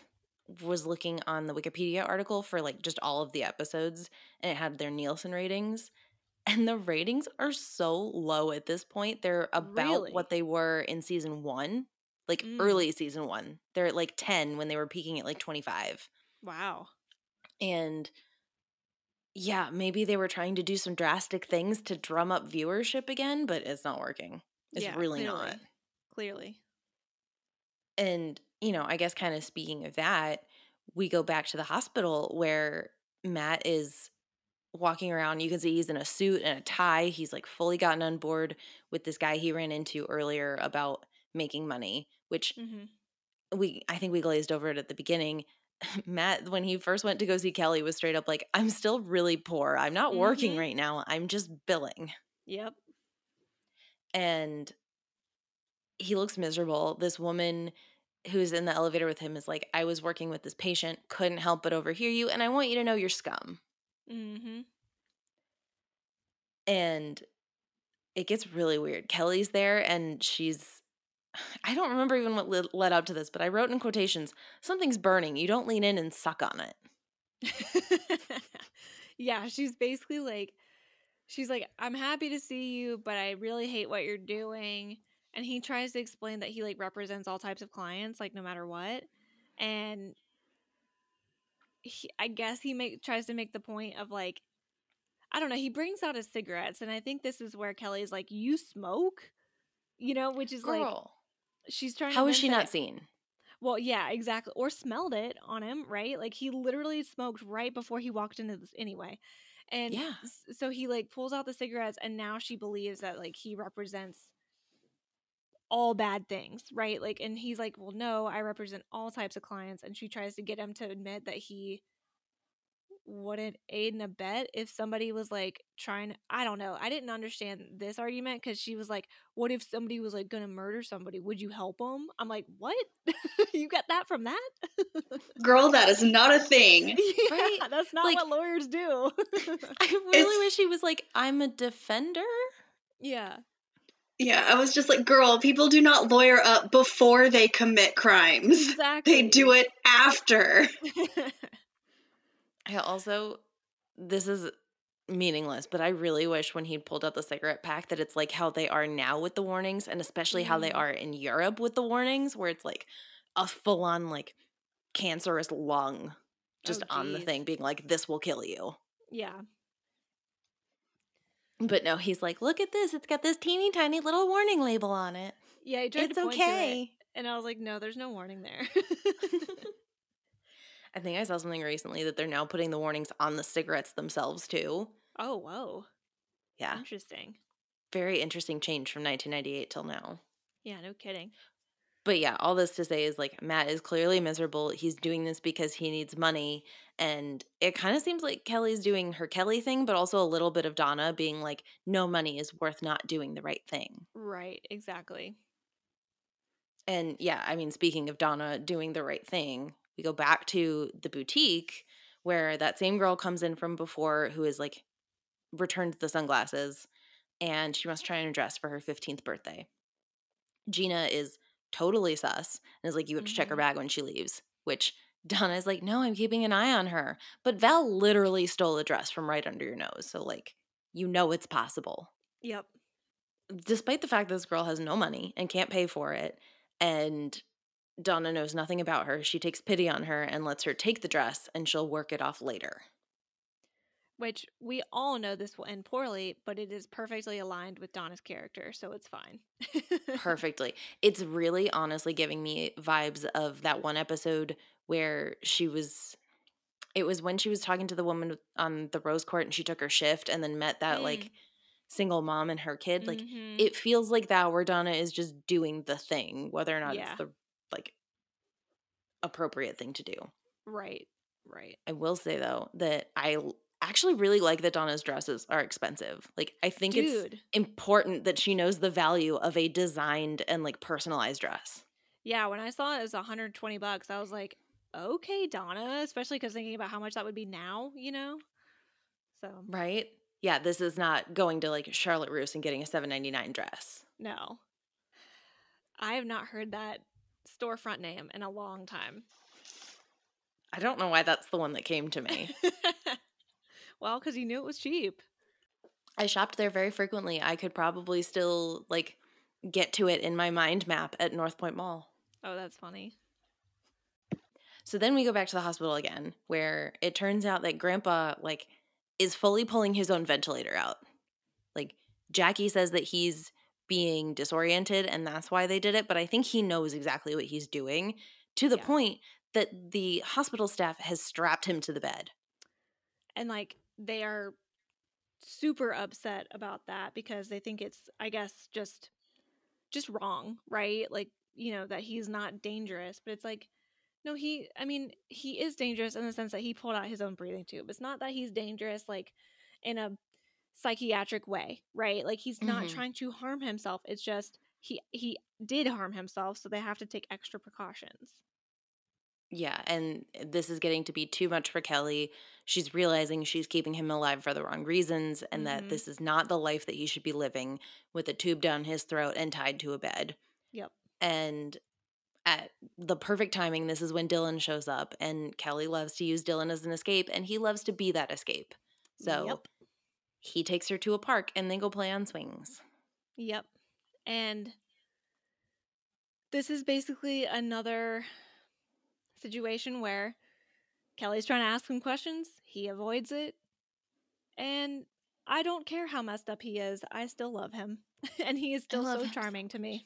Speaker 2: was looking on the Wikipedia article for like just all of the episodes and it had their Nielsen ratings. And the ratings are so low at this point. They're about
Speaker 1: Really?
Speaker 2: what they were in season one, like
Speaker 1: Mm.
Speaker 2: early season one. They're at like 10 when they were peaking at like 25.
Speaker 1: Wow.
Speaker 2: And yeah, maybe they were trying to do some drastic things to drum up viewership again, but it's not working. It's
Speaker 1: Yeah,
Speaker 2: really
Speaker 1: clearly.
Speaker 2: not.
Speaker 1: Clearly.
Speaker 2: And, you know, I guess kind of speaking of that, we go back to the hospital where Matt is walking around. You can see he's in a suit and a tie. He's like fully gotten on board with this guy he ran into earlier about making money, which
Speaker 1: hmm
Speaker 2: we I think we glazed over it at the beginning. Matt, when he first went to go see Kelly, was straight up like, I'm still really poor. I'm not working
Speaker 1: Mhm.
Speaker 2: right now. I'm just billing.
Speaker 1: Yep.
Speaker 2: and he looks miserable. This woman who's in the elevator with him is like, I was working with this patient, couldn't help but overhear you, and I want you to know you're scum.
Speaker 1: hmm
Speaker 2: And it gets really weird. Kelly's there, and she's. I don't remember even what led- up to this, but I wrote in quotations, something's burning. You don't lean in and suck on it.
Speaker 1: yeah, she's basically like, she's like, I'm happy to see you, but I really hate what you're doing. And he tries to explain that he like represents all types of clients, like no matter what. And he, I guess he make tries to make the point of like, I don't know. He brings out his cigarettes, and I think this is where Kelly's like, "You smoke," you know, which is like,
Speaker 2: Girl.
Speaker 1: She's trying.
Speaker 2: How was she not
Speaker 1: that-
Speaker 2: seen?
Speaker 1: Well, yeah, exactly. Or smelled it on him, right? Like he literally smoked right before he walked into this anyway. And
Speaker 2: Yeah.
Speaker 1: so he like pulls out the cigarettes and now she believes that like he represents all bad things, right? Like and he's like, "Well, no, I represent all types of clients." And she tries to get him to admit that he wouldn't aid and abet if somebody was like trying I don't know. I didn't understand this argument cuz she was like, "What if somebody was like going to murder somebody? Would you help them?" I'm like, "What? you got that from that?"
Speaker 3: Girl, that is not a thing.
Speaker 1: yeah,
Speaker 2: Right?
Speaker 1: that's not
Speaker 2: Like-
Speaker 1: what lawyers do.
Speaker 2: I really wish he was like, I'm a defender.
Speaker 1: yeah.
Speaker 3: Yeah, I was just like, girl, people do not lawyer up before they commit crimes.
Speaker 1: Exactly.
Speaker 3: They do it after.
Speaker 2: I also, this is meaningless, but I really wish when he pulled out the cigarette pack that it's like how they are now with the warnings, and especially how they
Speaker 1: Mm.
Speaker 2: are in Europe with the warnings, where it's like a full on like cancerous lung just
Speaker 1: Oh,
Speaker 2: on the thing, being like, this will kill you.
Speaker 1: yeah.
Speaker 2: But no, he's like, look at this. It's got this teeny tiny little warning label on it.
Speaker 1: Yeah,
Speaker 2: It's
Speaker 1: to it,
Speaker 2: okay.
Speaker 1: and I was like, "No, there's no warning there."
Speaker 2: I think I saw something recently that they're now putting the warnings on the cigarettes themselves too.
Speaker 1: oh, whoa.
Speaker 2: Yeah.
Speaker 1: Interesting.
Speaker 2: Very interesting change from 1998 till now.
Speaker 1: Yeah, no kidding.
Speaker 2: But yeah, all this to say is like Matt is clearly miserable. He's doing this because he needs money. And it kind of seems like Kelly's doing her Kelly thing, but also a little bit of Donna being like, no money is worth not doing the right thing.
Speaker 1: Right, exactly.
Speaker 2: And yeah, I mean, speaking of Donna doing the right thing, we go back to the boutique where that same girl comes in from before who is like returned the sunglasses and she must try on a dress for her 15th birthday. Gina is totally sus and is like, you have to check her
Speaker 1: Mhm.
Speaker 2: bag when she leaves, which Donna is like, no, I'm keeping an eye on her. But Val literally stole a dress from right under your nose. So, like, you know it's possible
Speaker 1: Yep.
Speaker 2: despite the fact this girl has no money and can't pay for it, and Donna knows nothing about her, she takes pity on her and lets her take the dress and she'll work it off later.
Speaker 1: Which we all know this will end poorly, but it is perfectly aligned with Donna's character, so it's fine.
Speaker 2: Perfectly. It's really honestly giving me vibes of that one episode where she was. It was when she was talking to the woman on the Rose Court and she took her shift and then met that
Speaker 1: Mm.
Speaker 2: like single mom and her kid. Like
Speaker 1: Mhm.
Speaker 2: it feels like that where Donna is just doing the thing, whether or not
Speaker 1: Yeah.
Speaker 2: it's the like appropriate thing to do.
Speaker 1: right, right.
Speaker 2: I will say though that I actually really like that Donna's dresses are expensive. Like I think it's important that she knows the value of a designed and like personalized dress.
Speaker 1: Yeah, when I saw it was 120 bucks, I was like, okay, Donna, especially because thinking about how much that would be now, you know? So,
Speaker 2: Right? Yeah, this is not going to like Charlotte Russe and getting a 7.99 dress.
Speaker 1: no. I have not heard that storefront name in a long time.
Speaker 2: I don't know why that's the one that came to me.
Speaker 1: well, because you knew it was cheap.
Speaker 2: I shopped there very frequently. I could probably still like get to it in my mind map at North Point Mall.
Speaker 1: Oh, that's funny.
Speaker 2: So then we go back to the hospital again, where it turns out that Grandpa like is fully pulling his own ventilator out. Like Jackie says that he's being disoriented and that's why they did it, but I think he knows exactly what he's doing to the
Speaker 1: Yeah.
Speaker 2: point that the hospital staff has strapped him to the bed.
Speaker 1: And like, they are super upset about that because they think it's, I guess, just just wrong, right? Like, you know, that he's not dangerous, but it's like, no, he, I mean, he is dangerous in the sense that he pulled out his own breathing tube. It's not that he's dangerous, like, in a psychiatric way, right? Like, he's not
Speaker 2: Mhm.
Speaker 1: trying to harm himself. It's just, he, he did harm himself, so they have to take extra precautions.
Speaker 2: Yeah, and this is getting to be too much for Kelly. She's realizing she's keeping him alive for the wrong reasons and
Speaker 1: Mhm.
Speaker 2: that this is not the life that he should be living with a tube down his throat and tied to a bed.
Speaker 1: Yep.
Speaker 2: And at the perfect timing, this is when Dylan shows up, and Kelly loves to use Dylan as an escape, and he loves to be that escape. So
Speaker 1: Yep.
Speaker 2: He takes her to a park and they go play on swings.
Speaker 1: Yep. And this is basically another situation where Kelly's trying to ask him questions, he avoids it, and I don't care how messed up he is, I still love him. and he is still so
Speaker 2: him
Speaker 1: charming to me.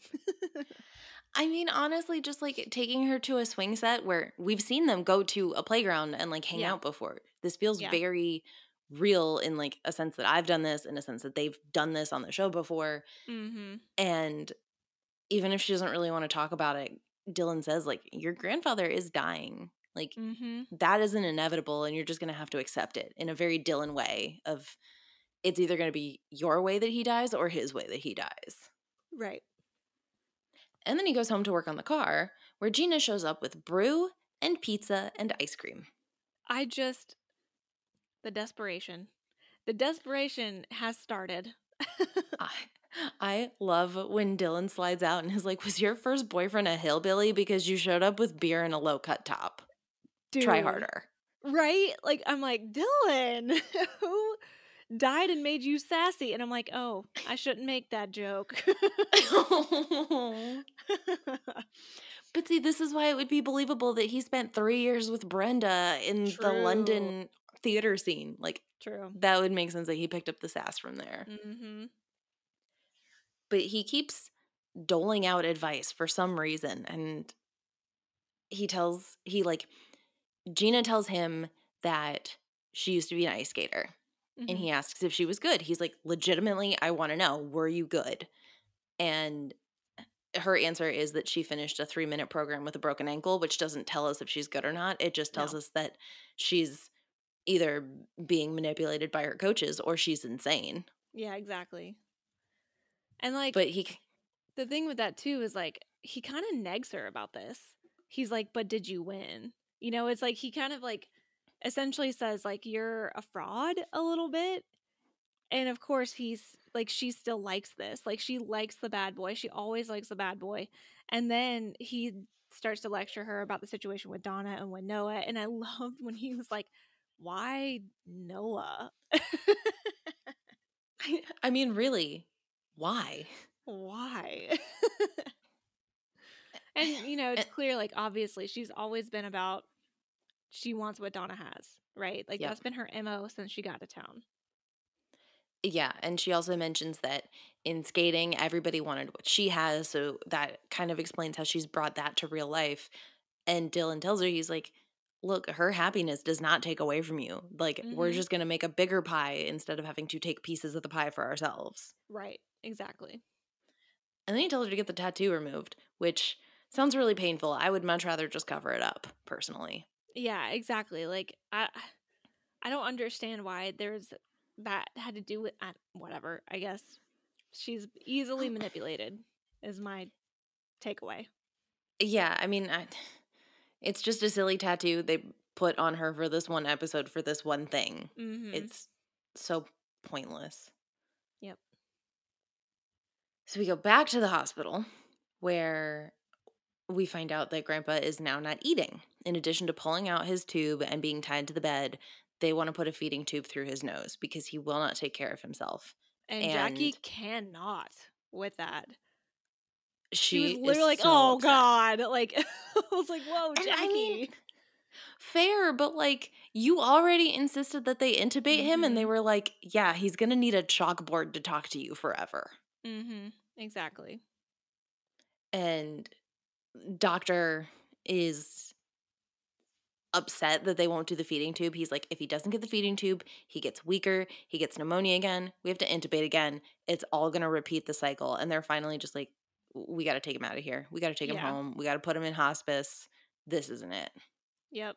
Speaker 2: I mean, honestly, just like taking her to a swing set where we've seen them go to a playground and like hang
Speaker 1: Yeah.
Speaker 2: out before. This feels
Speaker 1: Yeah.
Speaker 2: very real in like a sense that I've done this, in a sense that they've done this on the show before.
Speaker 1: Mm-hmm.
Speaker 2: And even if she doesn't really want to talk about it, Dylan says, like, your grandfather is dying. Like,
Speaker 1: Mm-hmm.
Speaker 2: that isn't inevitable, and you're just going to have to accept it in a very Dylan way of it's either going to be your way that he dies or his way that he dies.
Speaker 1: Right.
Speaker 2: And then he goes home to work on the car, where Gina shows up with brew and pizza and ice cream.
Speaker 1: I just the desperation. The desperation has started.
Speaker 2: I, I love when Dylan slides out and is like, Was your first boyfriend a hillbilly because you showed up with beer and a low cut top? Try harder.
Speaker 1: Right? Like I'm like, Dylan, who died and made you sassy? And I'm like, oh, I shouldn't make that joke.
Speaker 2: but see, this is why it would be believable that he spent three years with Brenda in the London theater scene. Like,
Speaker 1: True.
Speaker 2: that would make sense that he picked up the sass from there.
Speaker 1: Mm-hmm.
Speaker 2: but he keeps doling out advice for some reason and he tells he like Gina tells him that she used to be an ice skater and
Speaker 1: Mm-hmm.
Speaker 2: he asks if she was good. He's like legitimately I want to know, were you good? And her answer is that she finished a 3-minute program with a broken ankle, which doesn't tell us if she's good or not. It just tells
Speaker 1: No.
Speaker 2: us that she's either being manipulated by her coaches or she's insane.
Speaker 1: Yeah, exactly. And like
Speaker 2: But he
Speaker 1: the thing with that too is like he kind of negs her about this. He's like, "But did you win?" You know, it's like he kind of like essentially says like you're a fraud a little bit. And of course, he's like she still likes this. Like she likes the bad boy. She always likes the bad boy. And then he starts to lecture her about the situation with Donna and with Noah. And I loved when he was like, "Why Noah?
Speaker 2: I, I mean, really, why?
Speaker 1: why and you know it's
Speaker 2: And-
Speaker 1: clear like obviously she's always been about she wants what donna has right like
Speaker 2: Yep.
Speaker 1: that's been her mo since she got to town
Speaker 2: Yeah, and she also mentions that in skating, everybody wanted what she has, so that kind of explains how she's brought that to real life. And Dylan tells her, he's like, Look, her happiness does not take away from you. Like, we're
Speaker 1: Mhm.
Speaker 2: just going to make a bigger pie instead of having to take pieces of the pie for ourselves.
Speaker 1: right exactly
Speaker 2: And then he tells her to get the tattoo removed, which sounds really painful. I would much rather just cover it up, personally.
Speaker 1: yeah exactly like i i don't understand why there's that had to do with uh, whatever i guess she's easily manipulated is my takeaway
Speaker 2: Yeah, I mean, I, it's just a silly tattoo they put on her for this one episode for this one thing.
Speaker 1: mm-hmm.
Speaker 2: It's so pointless.
Speaker 1: Yep.
Speaker 2: So we go back to the hospital where we find out that grandpa is now not eating. In addition to pulling out his tube and being tied to the bed, they want to put a feeding tube through his nose because he will not take care of himself.
Speaker 1: and, jackie cannot with that
Speaker 2: She,
Speaker 1: she, was literally like,
Speaker 2: so
Speaker 1: "Oh
Speaker 2: upset.
Speaker 1: God!" Like I was like, "Whoa,
Speaker 2: And
Speaker 1: Jackie!"
Speaker 2: I mean, fair, but like you already insisted that they intubate him, and they
Speaker 1: Mhm.
Speaker 2: were like, "Yeah, he's gonna need a chalkboard to talk to you forever."
Speaker 1: mm-hmm. Exactly.
Speaker 2: and doctor is upset that they won't do the feeding tube he's like if he doesn't get the feeding tube he gets weaker he gets pneumonia again we have to intubate again it's all going to repeat the cycle and they're finally just like we got to take him out of here we got to take him home we got to put him in hospice this isn't it
Speaker 1: Yep.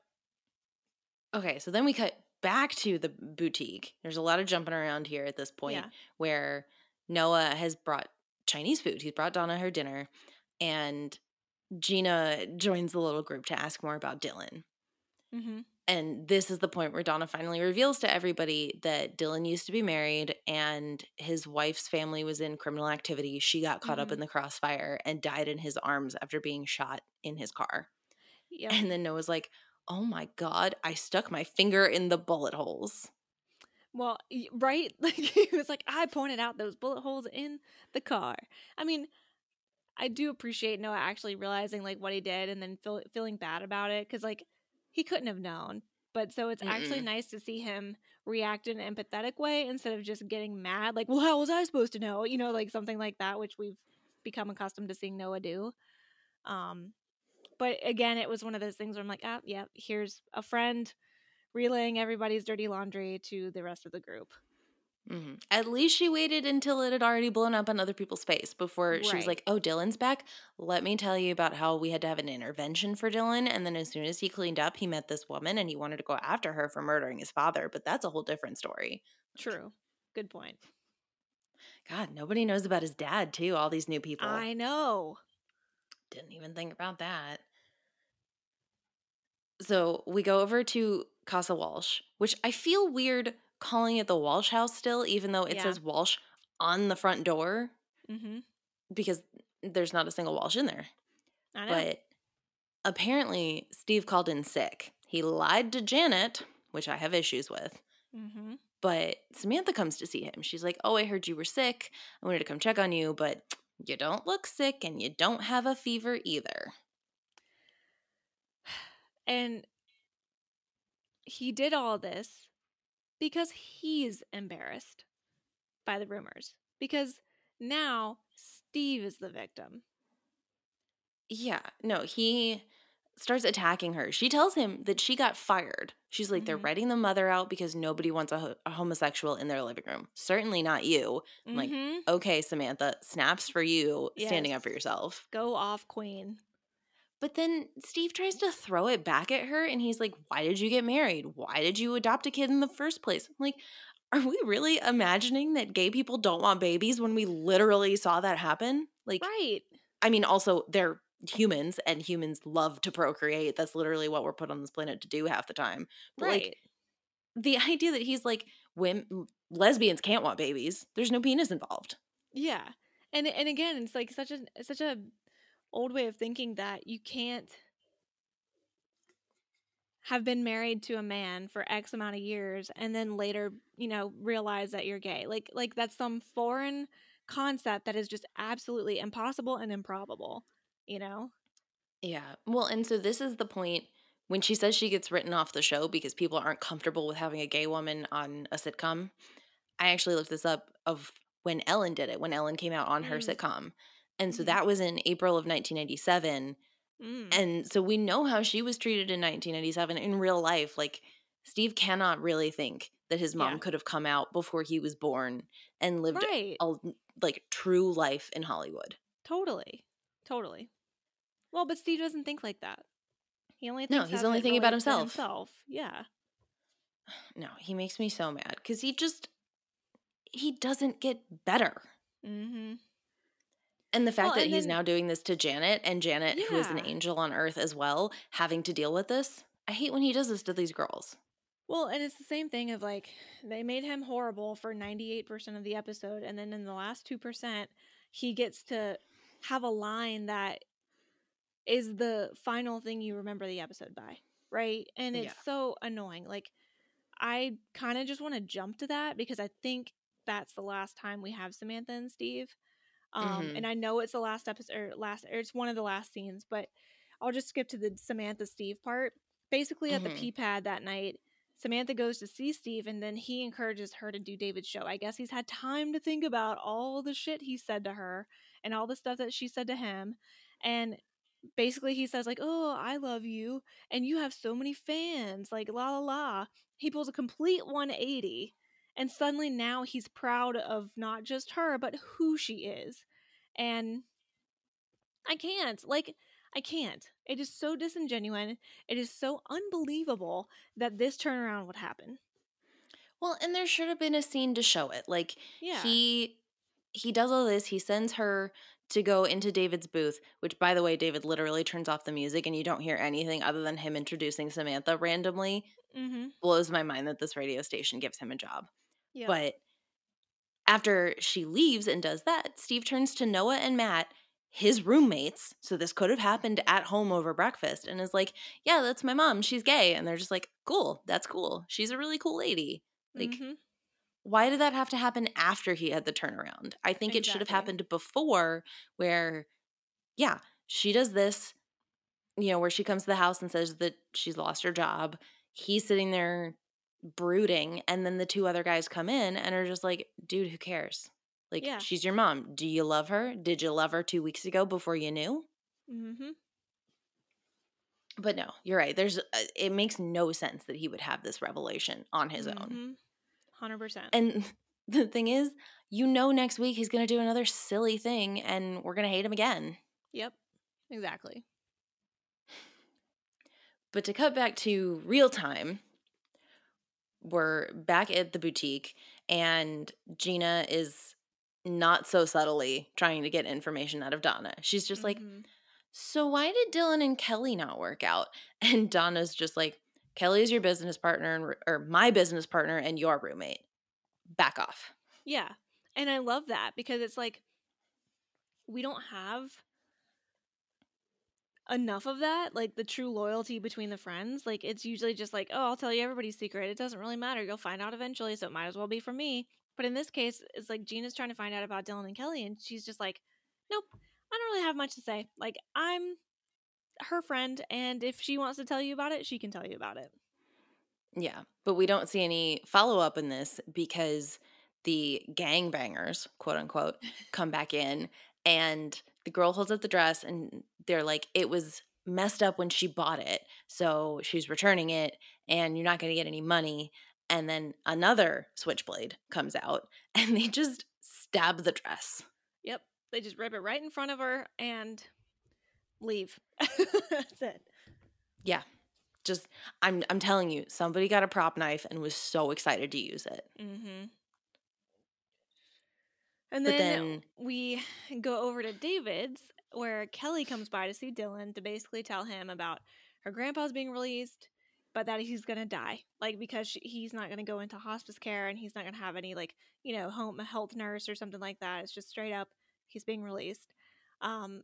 Speaker 2: okay so then we cut back to the boutique there's a lot of jumping around here at this point
Speaker 1: Yeah.
Speaker 2: where Noah has brought Chinese food. He's brought Donna her dinner, and Gina joins the little group to ask more about Dylan.
Speaker 1: Mm-hmm.
Speaker 2: And this is the point where Donna finally reveals to everybody that Dylan used to be married and his wife's family was in criminal activity. She got caught up
Speaker 1: Mhm.
Speaker 2: in the crossfire and died in his arms after being shot in his car.
Speaker 1: Yep.
Speaker 2: And then Noah's like, Oh my God, I stuck my finger in the bullet holes.
Speaker 1: Well, right? Like he was like, I pointed out those bullet holes in the car. I mean, I do appreciate Noah actually realizing like what he did and then feel, feeling bad about it because like he couldn't have known. But so it's actually
Speaker 2: Mm-mm.
Speaker 1: nice to see him react in an empathetic way instead of just getting mad. Like, well, how was I supposed to know? You know, like something like that, which we've become accustomed to seeing Noah do. Um, but again, it was one of those things where I'm like, ah, yeah, here's a friend relaying everybody's dirty laundry to the rest of the group.
Speaker 2: Hmm At least she waited until it had already blown up on other people's face before she was like, "Oh, Dylan's back. Let me tell you about how we had to have an intervention for Dylan." And then as soon as he cleaned up, he met this woman and he wanted to go after her for murdering his father. But that's a whole different story.
Speaker 1: True. Good point.
Speaker 2: God, nobody knows about his dad too. All these new people.
Speaker 1: I know.
Speaker 2: Didn't even think about that. So we go over to Casa Walsh, which I feel weird calling it the Walsh house still, even though it
Speaker 1: Yeah.
Speaker 2: says Walsh on the front door
Speaker 1: Mm-hmm.
Speaker 2: because there's not a single Walsh in there.
Speaker 1: I know.
Speaker 2: But apparently, Steve called in sick. He lied to Janet, which I have issues with.
Speaker 1: mm-hmm.
Speaker 2: But Samantha comes to see him. She's like, Oh, I heard you were sick. I wanted to come check on you, but you don't look sick and you don't have a fever either.
Speaker 1: And he did all this because he's embarrassed by the rumors. Because now Steve is the victim.
Speaker 2: Yeah, no, he starts attacking her. She tells him that she got fired. She's like, they're
Speaker 1: Mhm.
Speaker 2: writing the mother out because nobody wants a, ho- a homosexual in their living room. Certainly not you. I'm like, okay, Samantha, snaps for you, standing up for yourself.
Speaker 1: Go off, queen.
Speaker 2: But then Steve tries to throw it back at her and he's like, why did you get married? Why did you adopt a kid in the first place? I'm like, are we really imagining that gay people don't want babies when we literally saw that happen? Like,
Speaker 1: Right.
Speaker 2: I mean, also they're humans and humans love to procreate. That's literally what we're put on this planet to do half the time. But
Speaker 1: right.
Speaker 2: like the idea that he's like, women, lesbians can't want babies. There's no penis involved.
Speaker 1: yeah. And and again, it's like such a such a old way of thinking that you can't have been married to a man for x amount of years and then later, you know, realize that you're gay. Like like that's some foreign concept that is just absolutely impossible and improbable, you know?
Speaker 2: Yeah. Well, and so this is the point when she says she gets written off the show because people aren't comfortable with having a gay woman on a sitcom. I actually looked this up of when Ellen did it, when Ellen came out on her
Speaker 1: Mm.
Speaker 2: sitcom. And so
Speaker 1: Mhm.
Speaker 2: that was in April of 1997.
Speaker 1: Mm.
Speaker 2: And so we know how she was treated in 1997 in real life. Like, Steve cannot really think that his mom
Speaker 1: Yeah.
Speaker 2: could have come out before he was born and lived
Speaker 1: right.
Speaker 2: a like true life in Hollywood.
Speaker 1: Totally. Totally. Well, but Steve doesn't think like that. He only
Speaker 2: No,
Speaker 1: thinks
Speaker 2: he's only thinking about himself.
Speaker 1: himself. Yeah.
Speaker 2: No, he makes me so mad because he just he doesn't get better.
Speaker 1: Mm-hmm.
Speaker 2: And the fact
Speaker 1: Well,
Speaker 2: that he's
Speaker 1: then-
Speaker 2: now doing this to Janet and Janet, who is an angel on earth as well, having to deal with this. I hate when he does this to these girls.
Speaker 1: Well, and it's the same thing of like they made him horrible for 98% of the episode and then in the last 2% he gets to have a line that is the final thing you remember the episode by, right? And it's
Speaker 2: Yeah.
Speaker 1: so annoying. Like I kind of just want to jump to that because I think that's the last time we have Samantha and Steve. Um
Speaker 2: Mhm.
Speaker 1: and I know it's the last episode or last or it's one of the last scenes, but I'll just skip to the Samantha Steve part. Basically at
Speaker 2: Mhm.
Speaker 1: the pee pad that night, Samantha goes to see Steve and then he encourages her to do David's show. I guess he's had time to think about all the shit he said to her and all the stuff that she said to him. And basically he says like, "Oh, I love you and you have so many fans." Like la la la. He pulls a complete 180 and suddenly now he's proud of not just her but who she is. And I can't. Like I can't. It is so disingenuous. It is so unbelievable that this turnaround would happen.
Speaker 2: Well, and there should have been a scene to show it. Like
Speaker 1: Yeah.
Speaker 2: he he does all this. He sends her to go into David's booth, which by the way, David literally turns off the music and you don't hear anything other than him introducing Samantha randomly.
Speaker 1: mm-hmm.
Speaker 2: Blows my mind that this radio station gives him a job.
Speaker 1: Yeah.
Speaker 2: But after she leaves and does that, Steve turns to Noah and Matt, his roommates. So this could have happened at home over breakfast and is like, Yeah, that's my mom. She's gay. And they're just like, Cool. That's cool. She's a really cool lady. Like,
Speaker 1: Mhm.
Speaker 2: why did that have to happen after he had the turnaround? I think it should have happened before, where, yeah, she does this, you know, where she comes to the house and says that she's lost her job. He's sitting there brooding, and then the two other guys come in and are just like, dude, who cares? Like,
Speaker 1: Yeah.
Speaker 2: she's your mom. Do you love her? Did you love her two weeks ago before you knew?
Speaker 1: Mm-hmm.
Speaker 2: But no, you're right. There's uh, it makes no sense that he would have this revelation on his own.
Speaker 1: Mm-hmm. Hundred percent.
Speaker 2: And the thing is, you know next week he's going to do another silly thing and we're going to hate him again.
Speaker 1: Yep. Exactly.
Speaker 2: But to cut back to real time, we're back at the boutique and Gina is not so subtly trying to get information out of Donna. She's just like,
Speaker 1: Mhm.
Speaker 2: So why did Dylan and Kelly not work out? And Donna's just like, Kelly is your business partner and or my business partner and your roommate. Back off.
Speaker 1: Yeah. And I love that because it's like we don't have enough of that, like the true loyalty between the friends. Like it's usually just like, oh, I'll tell you everybody's secret. It doesn't really matter. You'll find out eventually, so it might as well be from me. But in this case, it's like Gina's trying to find out about Dylan and Kelly, and she's just like, nope, I don't really have much to say. Like I'm her friend, and if she wants to tell you about it, she can tell you about it.
Speaker 2: Yeah, but we don't see any follow up in this because the gangbangers, quote unquote, come back in and the girl holds up the dress and they're like, it was messed up when she bought it. So she's returning it and you're not going to get any money. And then another switchblade comes out and they just stab the dress.
Speaker 1: Yep, they just rip it right in front of her and leave. That's it.
Speaker 2: Yeah. Just I'm I'm telling you, somebody got a prop knife and was so excited to use it.
Speaker 1: Mm-hmm. And then,
Speaker 2: then-
Speaker 1: we go over to David's, where Kelly comes by to see Dylan to basically tell him about her grandpa's being released, but that he's gonna die, like because she, he's not gonna go into hospice care and he's not gonna have any like you know home health nurse or something like that. It's just straight up he's being released. Um,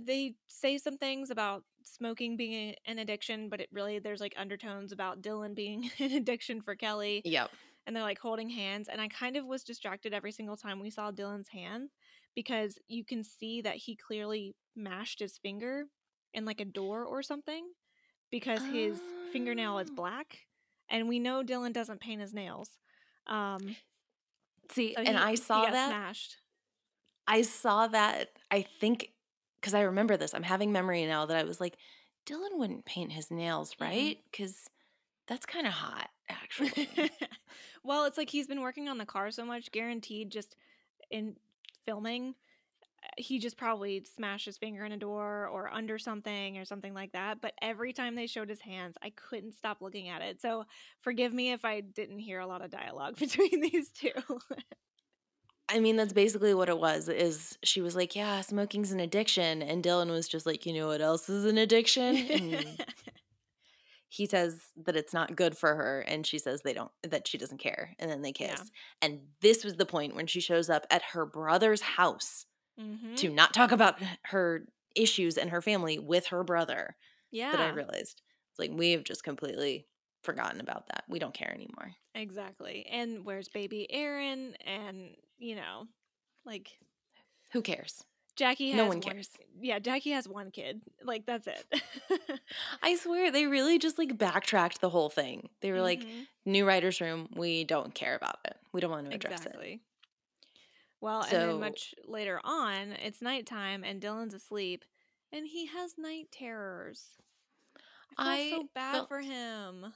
Speaker 1: they say some things about smoking being an addiction, but it really there's like undertones about Dylan being an addiction for Kelly
Speaker 2: Yep.
Speaker 1: And they're like holding hands and i kind of was distracted every single time we saw dylan's hand because you can see that he clearly mashed his finger in like a door or something because his fingernail is
Speaker 2: Oh.
Speaker 1: black and we know dylan doesn't paint his nails um
Speaker 2: See,
Speaker 1: so
Speaker 2: and
Speaker 1: he-
Speaker 2: I saw that.
Speaker 1: smashed
Speaker 2: I saw that. I think because I remember this. I'm having memory now that I was like, Dylan wouldn't paint his nails,
Speaker 1: Mm-mm.
Speaker 2: right? Because that's kind of hot, actually.
Speaker 1: well it's like he's been working on the car so much guaranteed just in filming uh, he just probably smashed his finger in a door or under something or something like that but every time they showed his hands i couldn't stop looking at it so forgive me if i didn't hear a lot of dialogue between these two
Speaker 2: I mean, that's basically what it was. Is she was like, "Yeah, smoking's an addiction," and Dylan was just like, "You know what else is an addiction?" And he says that it's not good for her, and she says they don't that she doesn't care, and then they kiss.
Speaker 1: Yeah.
Speaker 2: And this was the point when she shows up at her brother's house
Speaker 1: Mhm.
Speaker 2: to not talk about her issues and her family with her brother.
Speaker 1: yeah
Speaker 2: that I realized. It's like we have just completely forgotten about that. We don't care anymore.
Speaker 1: exactly and where's baby erin and you know like
Speaker 2: Who cares?
Speaker 1: Jackie has
Speaker 2: No one
Speaker 1: one-
Speaker 2: cares.
Speaker 1: yeah jackie has one kid like that's it
Speaker 2: I swear they really just like backtracked the whole thing. They were like,
Speaker 1: Mhm.
Speaker 2: new writer's room, we don't care about it. We don't want to address it.
Speaker 1: exactly. Well, and then much later on, it's nighttime and Dylan's asleep, and he has night terrors. I feel
Speaker 2: I
Speaker 1: so bad
Speaker 2: felt-
Speaker 1: for him.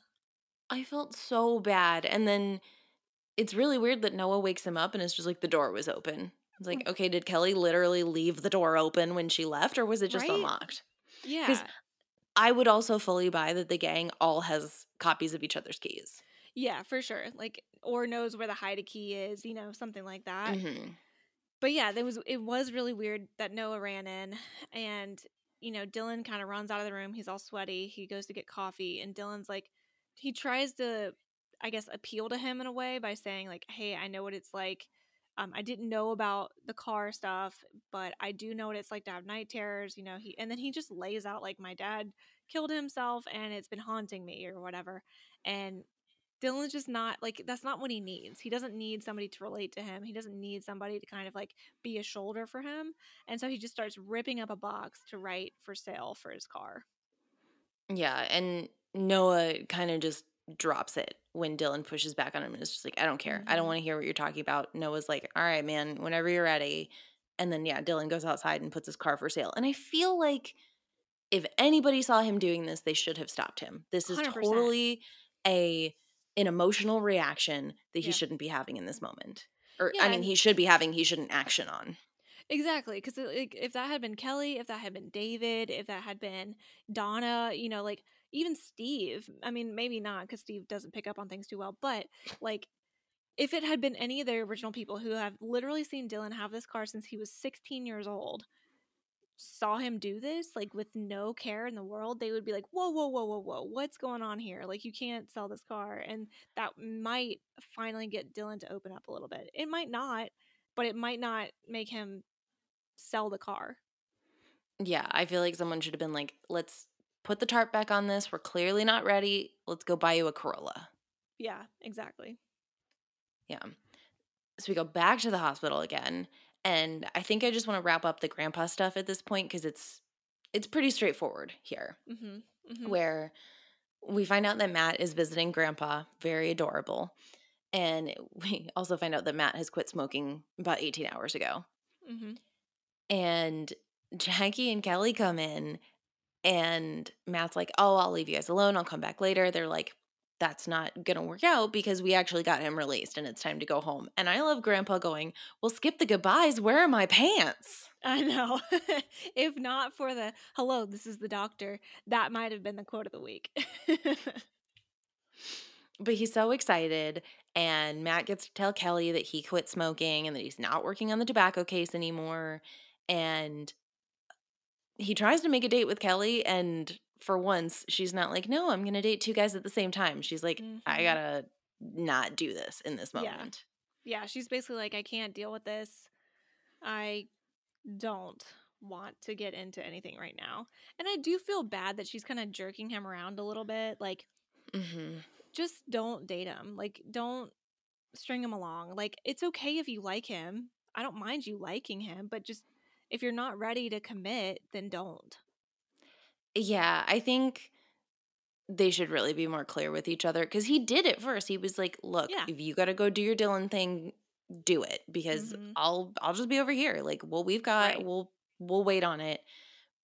Speaker 2: I felt so bad. And then it's really weird that Noah wakes him up and it's just like the door was open. It's like, okay, did Kelly literally leave the door open when she left or was it just
Speaker 1: Right?
Speaker 2: unlocked?
Speaker 1: Yeah, Because
Speaker 2: I would also fully buy that the gang all has copies of each other's keys.
Speaker 1: yeah, for sure. Like, or knows where the hide a key is, you know, something like that.
Speaker 2: hmm
Speaker 1: But yeah, there was it was really weird that Noah ran in, and you know, Dylan kind of runs out of the room. He's all sweaty. He goes to get coffee, and Dylan's like, he tries to, I guess, appeal to him in a way by saying like, "Hey, I know what it's like. Um, I didn't know about the car stuff, but I do know what it's like to have night terrors." You know, he and then he just lays out like, "My dad killed himself, and it's been haunting me, or whatever." And Dylan's just not like that's not what he needs. He doesn't need somebody to relate to him. He doesn't need somebody to kind of like be a shoulder for him. And so he just starts ripping up a box to write for sale for his car.
Speaker 2: Yeah, and Noah kind of just drops it when Dylan pushes back on him and is just like, I don't care. I don't
Speaker 1: Mhm.
Speaker 2: want to hear what you're talking about. Noah's like, all right, man, whenever you're ready. And then, yeah, Dylan goes outside and puts his car for sale. And I feel like if anybody saw him doing this, they should have stopped him. This is
Speaker 1: 100%.
Speaker 2: totally a an emotional reaction that he
Speaker 1: Yeah.
Speaker 2: shouldn't be having in this moment. Or
Speaker 1: Yeah,
Speaker 2: I mean, he should be having. He shouldn't action on.
Speaker 1: Exactly, because like if that had been Kelly, if that had been David, if that had been Donna, you know, like even Steve. I mean, maybe not because Steve doesn't pick up on things too well, but like if it had been any of the original people who have literally seen Dylan have this car since he was 16 years old, saw him do this like with no care in the world, they would be like, "Whoa, whoa, whoa, whoa, whoa, what's going on here? Like you can't sell this car," and that might finally get Dylan to open up a little bit. It might not, but it might not make him sell the car.
Speaker 2: Yeah, I feel like someone should have been like, let's put the tarp back on this. We're clearly not ready. Let's go buy you a Corolla.
Speaker 1: Yeah, exactly.
Speaker 2: Yeah. So we go back to the hospital again. And I think I just want to wrap up the grandpa stuff at this point because it's it's pretty straightforward here.
Speaker 1: hmm hmm
Speaker 2: Where we find out that Matt is visiting grandpa, very adorable. And we also find out that Matt has quit smoking about 18 hours ago.
Speaker 1: hmm
Speaker 2: And Jackie and Kelly come in, and Matt's like, Oh, I'll leave you guys alone. I'll come back later. They're like, That's not going to work out because we actually got him released and it's time to go home. And I love Grandpa going, Well, skip the goodbyes. Where are my pants?
Speaker 1: I know. if not for the hello, this is the doctor, that might have been the quote of the week.
Speaker 2: But he's so excited. And Matt gets to tell Kelly that he quit smoking and that he's not working on the tobacco case anymore. And he tries to make a date with Kelly. And for once, she's not like, no, I'm going to date two guys at the same time. She's like, I
Speaker 1: Mhm.
Speaker 2: gotta not do this in this moment.
Speaker 1: yeah, she's basically like, I can't deal with this. I don't want to get into anything right now. And I do feel bad that she's kind of jerking him around a little bit. Like,
Speaker 2: hmm
Speaker 1: just don't date him. Like, don't string him along. Like, it's okay if you like him. I don't mind you liking him, but just if you're not ready to commit, then don't.
Speaker 2: Yeah, I think they should really be more clear with each other because he did it first. He was like, "Look,
Speaker 1: Yeah.
Speaker 2: if you got to go do your Dylan thing, do it because
Speaker 1: Mhm.
Speaker 2: I'll I'll just be over here. Like, well, we've got
Speaker 1: Right.
Speaker 2: we'll we'll wait on it."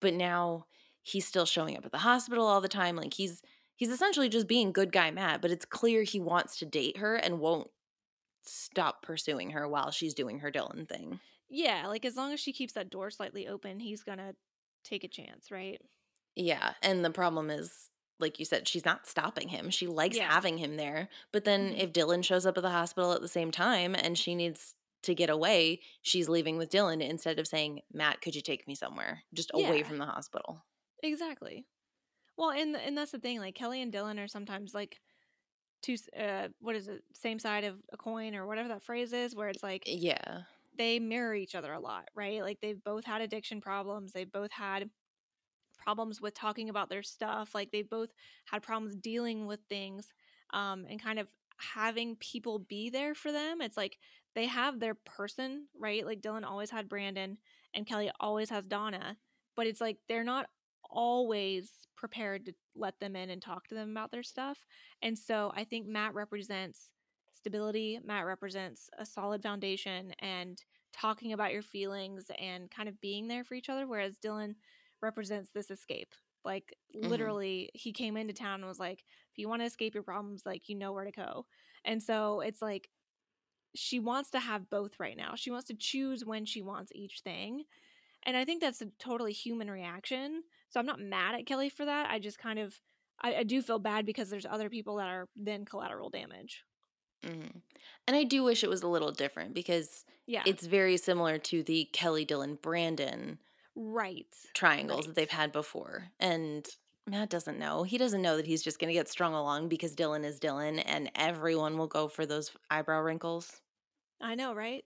Speaker 2: But now he's still showing up at the hospital all the time. Like he's he's essentially just being good guy Matt, but it's clear he wants to date her and won't stop pursuing her while she's doing her Dylan thing.
Speaker 1: Yeah, like as long as she keeps that door slightly open, he's gonna take a chance, right?
Speaker 2: Yeah, and the problem is, like you said, she's not stopping him. She likes
Speaker 1: Yeah.
Speaker 2: having him there. But then
Speaker 1: Mhm.
Speaker 2: if Dylan shows up at the hospital at the same time and she needs to get away, she's leaving with Dylan instead of saying, "Matt, could you take me somewhere just away from the hospital?"
Speaker 1: Exactly. Well, and and that's the thing. Like Kelly and Dylan are sometimes like two. Uh, what is it? Same side of a coin or whatever that phrase is, where it's like
Speaker 2: Yeah.
Speaker 1: They mirror each other a lot, right? Like they've both had addiction problems. They've both had problems with talking about their stuff. Like they've both had problems dealing with things, um, and kind of having people be there for them. It's like they have their person, right? Like Dylan always had Brandon, and Kelly always has Donna, but it's like they're not always prepared to let them in and talk to them about their stuff. And so I think Matt represents stability. Matt represents a solid foundation and talking about your feelings and kind of being there for each other. Whereas Dylan represents this escape. Like
Speaker 2: Mhm.
Speaker 1: literally, he came into town and was like, if you want to escape your problems, like you know where to go. And so it's like she wants to have both right now. She wants to choose when she wants each thing. And I think that's a totally human reaction. So I'm not mad at Kelly for that. I just kind of I, I do feel bad because there's other people that are then collateral damage.
Speaker 2: Hmm And I do wish it was a little different because
Speaker 1: Yeah.
Speaker 2: it's very similar to the Kelly, Dylan, Brandon
Speaker 1: right.
Speaker 2: triangles that they've had before. And Matt doesn't know. He doesn't know that he's just going to get strung along because Dylan is Dylan and everyone will go for those eyebrow wrinkles.
Speaker 1: I know, right?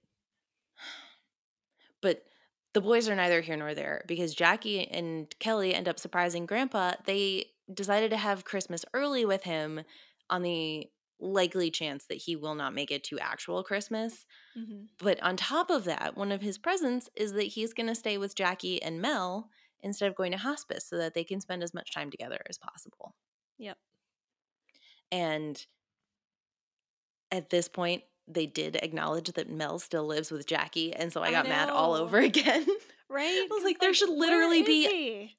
Speaker 2: But the boys are neither here nor there because Jackie and Kelly end up surprising Grandpa. They decided to have Christmas early with him on the likely chance that he will not make it to actual Christmas.
Speaker 1: hmm
Speaker 2: But on top of that, one of his presents is that he's going to stay with Jackie and Mel instead of going to hospice so that they can spend as much time together as possible.
Speaker 1: Yep.
Speaker 2: And at this point, they did acknowledge that Mel still lives with Jackie, and so I
Speaker 1: I
Speaker 2: got mad all over again.
Speaker 1: Right?
Speaker 2: I
Speaker 1: was
Speaker 2: like, there should literally be-
Speaker 1: he?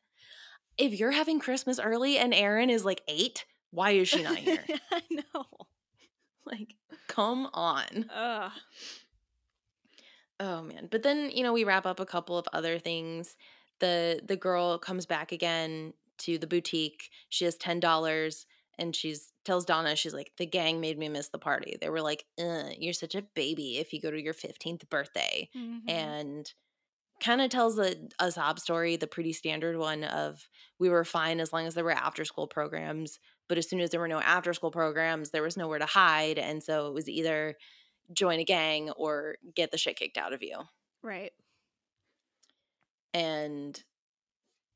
Speaker 2: if you're having Christmas early and Erin is like eight, why is she not here?
Speaker 1: I know.
Speaker 2: like, come on.
Speaker 1: Ugh.
Speaker 2: Oh man. But then, you know, we wrap up a couple of other things. The the girl comes back again to the boutique. She has ten dollars and she's tells Donna, she's like, the gang made me miss the party. They were like, you're such a baby if you go to your 15th birthday.
Speaker 1: Mhm.
Speaker 2: And kind of tells a, a sob story, the pretty standard one of we were fine as long as there were after school programs. But as soon as there were no after school programs, there was nowhere to hide. And so it was either join a gang or get the shit kicked out of you.
Speaker 1: right.
Speaker 2: And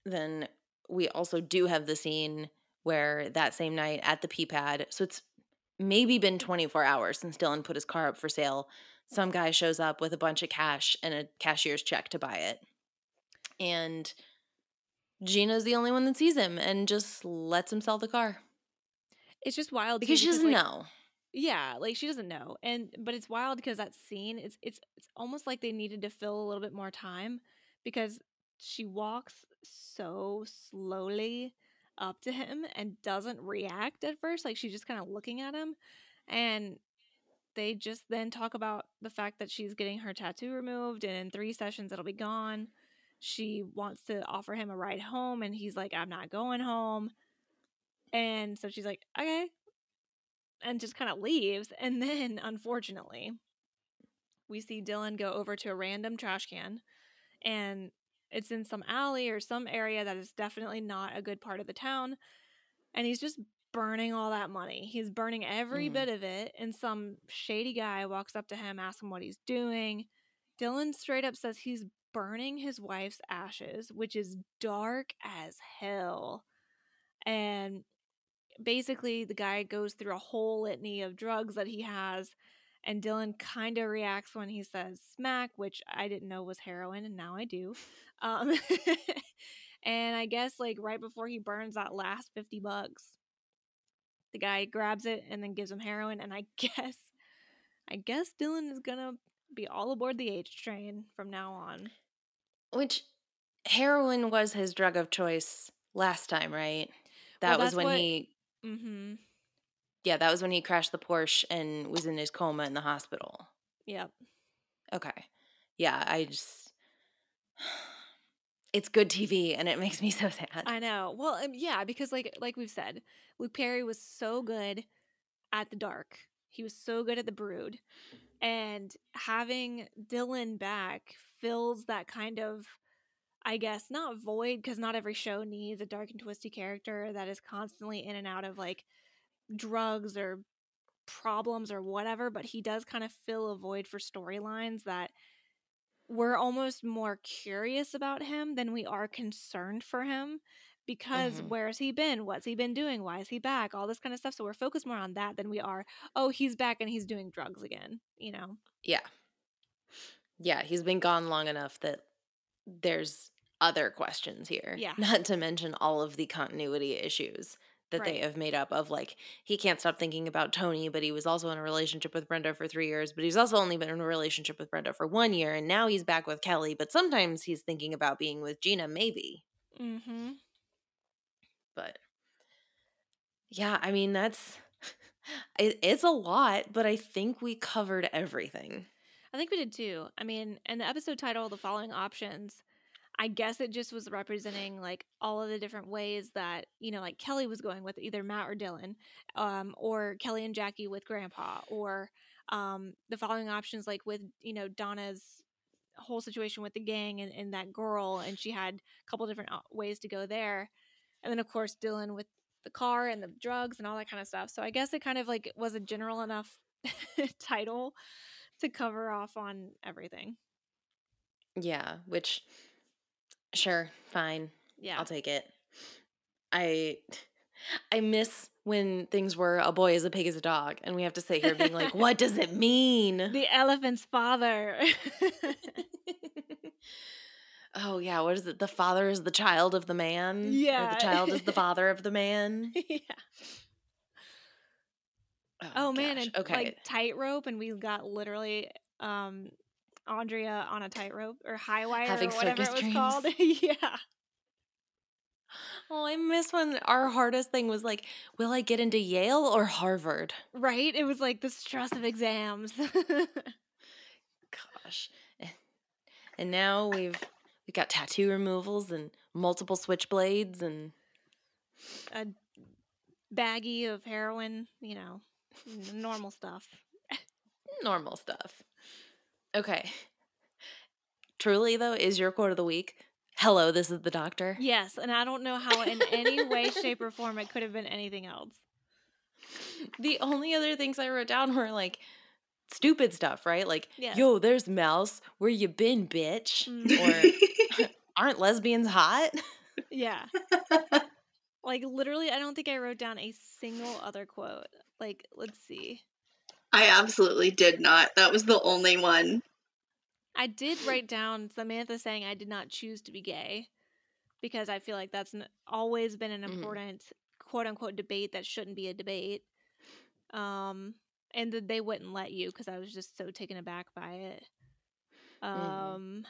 Speaker 2: then we also do have the scene where that same night at the P pad, so it's maybe been 24 hours since Dylan put his car up for sale. Some guy shows up with a bunch of cash and a cashier's check to buy it. And Gina's the only one that sees him and just lets him sell the car
Speaker 1: It's just wild
Speaker 2: because she doesn't
Speaker 1: like,
Speaker 2: know.
Speaker 1: Yeah, like she doesn't know. And but it's wild because that scene it's it's it's almost like they needed to fill a little bit more time because she walks so slowly up to him and doesn't react at first like she's just kind of looking at him and they just then talk about the fact that she's getting her tattoo removed and in 3 sessions it'll be gone. She wants to offer him a ride home and he's like I'm not going home. And so she's like, "Okay, and just kind of leaves. And then, unfortunately, we see Dylan go over to a random trash can and it's in some alley or some area that is definitely not a good part of the town. And he's just burning all that money. He's burning every
Speaker 2: Mhm.
Speaker 1: bit of it. And some shady guy walks up to him, asks him what he's doing. Dylan straight up says he's burning his wife's ashes, which is dark as hell. And basically the guy goes through a whole litany of drugs that he has and Dylan kind of reacts when he says smack, which I didn't know was heroin and now I do. Um and I guess like right before he burns that last 50 bucks, the guy grabs it and then gives him heroin and I guess I guess Dylan is to be all aboard the H train from now on.
Speaker 2: Which heroin was his drug of choice last time, right?
Speaker 1: Well,
Speaker 2: That was when
Speaker 1: what-
Speaker 2: he
Speaker 1: Mhm.
Speaker 2: yeah, that was when he crashed the Porsche and was in his coma in the hospital.
Speaker 1: Yep.
Speaker 2: Okay. Yeah, I just it's good TV and it makes me so sad.
Speaker 1: I know. Well, um, yeah, because like like we've said, Luke Perry was so good at the dark. He was so good at the brood. And having Dylan back fills that kind of I guess not void because not every show needs a dark and twisty character that is constantly in and out of like drugs or problems or whatever, but he does kind of fill a void for storylines that we're almost more curious about him than we are concerned for him because
Speaker 2: Mhm.
Speaker 1: where has he been? What's he been doing? Why is he back? All this kind of stuff. So we're focused more on that than we are, oh, he's back and he's doing drugs again, you know?
Speaker 2: Yeah. Yeah, he's been gone long enough that there's other questions here.
Speaker 1: Yeah.
Speaker 2: Not to mention all of the continuity issues that they have made up of like he can't stop thinking about Toni, but he was also in a relationship with Brenda for 3 years, but he's also only been in a relationship with Brenda for 1 year and now he's back with Kelly, but sometimes he's thinking about being with Gina maybe.
Speaker 1: Mm-hmm.
Speaker 2: But yeah, I mean that's it, it's a lot, but I think we covered everything.
Speaker 1: I think we did too. I mean, and the episode title, The Following Options, I guess it just was representing like all of the different ways that, you know, like Kelly was going with either Matt or Dylan, um, or Kelly and Jackie with Grandpa, or um, the following options like with, you know, Donna's whole situation with the gang and, and that girl, and she had a couple different ways to go there. And then, of course, Dylan with the car and the drugs and all that kind of stuff. So I guess it kind of like was a general enough title to cover off on everything.
Speaker 2: Yeah, which sure, fine.
Speaker 1: Yeah.
Speaker 2: I'll take it. I I miss when things were a boy is a pig is a dog and we have to sit here being like, what does it mean?
Speaker 1: the elephant's father.
Speaker 2: oh yeah, what is it? The father is the child of the man? Or
Speaker 1: Yeah.
Speaker 2: the child is the father of the man.
Speaker 1: yeah. Oh, man,
Speaker 2: gosh,
Speaker 1: and
Speaker 2: Okay.
Speaker 1: like tightrope, and we got literally um Andrea on a tightrope or high wire
Speaker 2: Having
Speaker 1: or whatever it was
Speaker 2: dreams.
Speaker 1: called. yeah.
Speaker 2: oh, I miss when our hardest thing was like, will I get into Yale or Harvard?
Speaker 1: Right? It was like the stress of exams.
Speaker 2: Gosh. Eh. And now we've we've got tattoo removals and multiple switchblades and
Speaker 1: a baggie of heroin, you know, normal stuff.
Speaker 2: normal stuff. Okay. Truly though, is your quote of the week. Hello, this is the doctor.
Speaker 1: Yes, and I don't know how in any way, shape, or form it could have been anything else.
Speaker 2: The only other things I wrote down were like stupid stuff, right? Like,
Speaker 1: Yes.
Speaker 2: yo, there's Mouse. Where you been, bitch?
Speaker 1: Mm.
Speaker 2: Or aren't lesbians hot?
Speaker 1: Yeah. Like literally, I don't think I wrote down a single other quote. Like, let's see.
Speaker 3: I absolutely did not. That was the only one.
Speaker 1: I did write down Samantha saying I did not choose to be gay because I feel like that's n- always been an
Speaker 2: Mhm.
Speaker 1: important quote unquote debate that shouldn't be a debate. Um, and that they wouldn't let you because I was just so taken aback by it.
Speaker 2: Mhm.
Speaker 1: Um,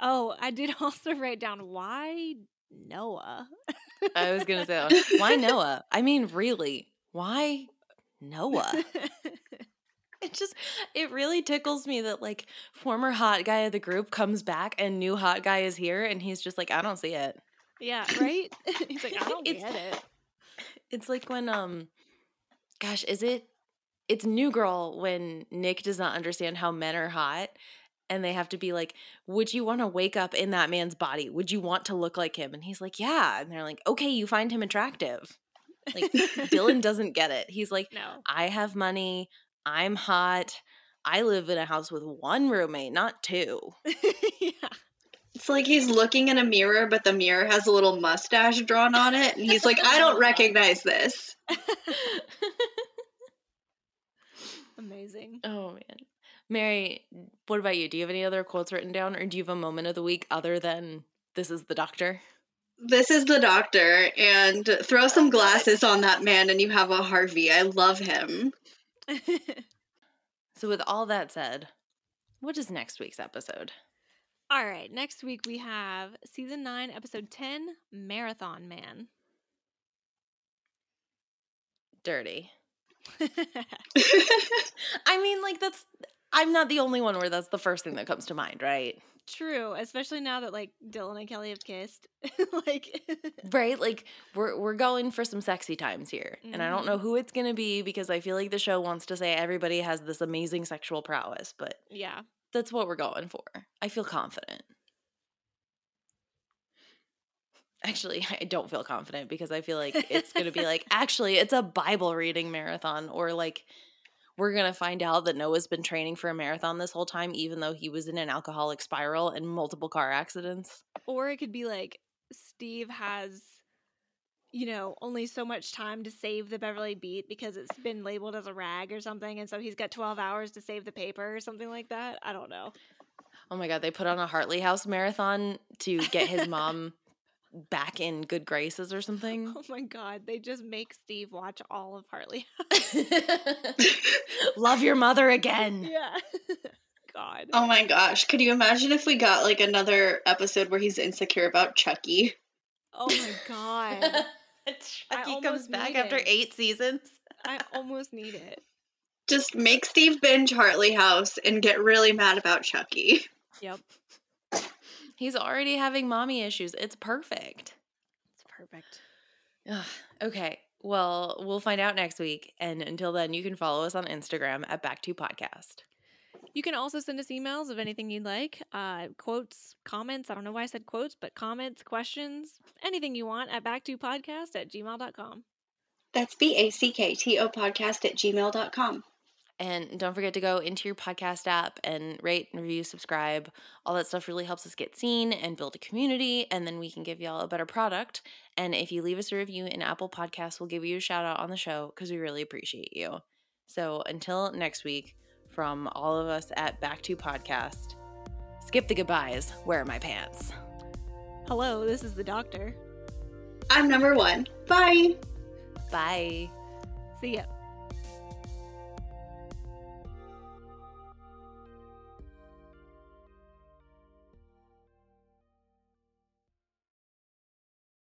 Speaker 1: oh, I did also write down why Noah.
Speaker 2: I was gonna say, why Noah? I mean, really, why Noah? It just it really tickles me that like former hot guy of the group comes back and new hot guy is here and he's just like I don't see it.
Speaker 1: yeah, right. He's like, I don't
Speaker 2: It's-
Speaker 1: get it.
Speaker 2: It's like when um gosh, is it it's New Girl when Nick does not understand how men are hot and they have to be like, "Would you want to wake up in that man's body? Would you want to look like him?" And he's like, "Yeah." And they're like, "Okay, you find him attractive." Like Dylan doesn't get it. He's like,
Speaker 1: No.
Speaker 2: I have money. I'm hot. I live in a house with one roommate, not two.
Speaker 1: yeah.
Speaker 3: It's like he's looking in a mirror, but the mirror has a little mustache drawn on it. And he's like, I don't recognize this.
Speaker 1: Amazing.
Speaker 2: oh man. Mary, what about you? Do you have any other quotes written down or do you have a moment of the week other than this is the doctor?
Speaker 3: This is the doctor, and throw some glasses on that man, and you have a Harvey. I love him.
Speaker 2: So with all that said, what is next week's episode?
Speaker 1: All right. Next week we have season nine, episode 10 Marathon Man.
Speaker 2: Dirty. I mean, like that's I'm not the only one where that's the first thing that comes to mind, right?
Speaker 1: True, especially now that like Dylan and Kelly have kissed. like,
Speaker 2: Right? Like we're we're going for some sexy times here. And I don't know mm-hmm. who it's going to be because I feel like the show wants to say everybody has this amazing sexual prowess, but
Speaker 1: yeah.
Speaker 2: that's what we're going for. I feel confident. Actually, I don't feel confident because I feel like it's going to be like actually it's a Bible reading marathon or like we're going to find out that Noah's been training for a marathon this whole time even though he was in an alcoholic spiral and multiple car accidents.
Speaker 1: Or it could be like Steve has, you know, only so much time to save the Beverly Beat because it's been labeled as a rag or something. And so he's got 12 hours to save the paper or something like that. I don't know.
Speaker 2: Oh my god, they put on a Hartley House marathon to get his mom back in good graces or something.
Speaker 1: Oh my God. They just make Steve watch all of Hartley.
Speaker 2: Love your mother again.
Speaker 1: yeah. God.
Speaker 3: Oh my gosh. Could you imagine if we got like another episode where he's insecure about Chucky?
Speaker 1: Oh my God.
Speaker 2: Chucky comes back after
Speaker 1: it.
Speaker 2: eight seasons.
Speaker 1: I almost need it.
Speaker 3: Just make Steve binge Hartley House and get really mad about Chucky.
Speaker 1: Yep.
Speaker 2: He's already having mommy issues. It's perfect.
Speaker 1: It's perfect.
Speaker 2: Ugh, okay. Well, we'll find out next week. And until then, you can follow us on Instagram at Back to Podcast.
Speaker 1: You can also send us emails of anything you'd like, uh, quotes, comments. I don't know why I said quotes, but comments, questions, anything you want at backtopodcast at gmail.com.
Speaker 3: That's B A C K T O podcast at gmail.com.
Speaker 2: And don't forget to go into your podcast app and rate and review, subscribe. All that stuff really helps us get seen and build a community. And then we can give y'all a better product. And if you leave us a review in Apple Podcasts, we'll give you a shout out on the show because we really appreciate you. So until next week, from all of us at Back to Podcast, skip the goodbyes, wear my pants.
Speaker 1: Hello, this is the doctor.
Speaker 3: I'm number one. Bye.
Speaker 2: Bye.
Speaker 1: See ya.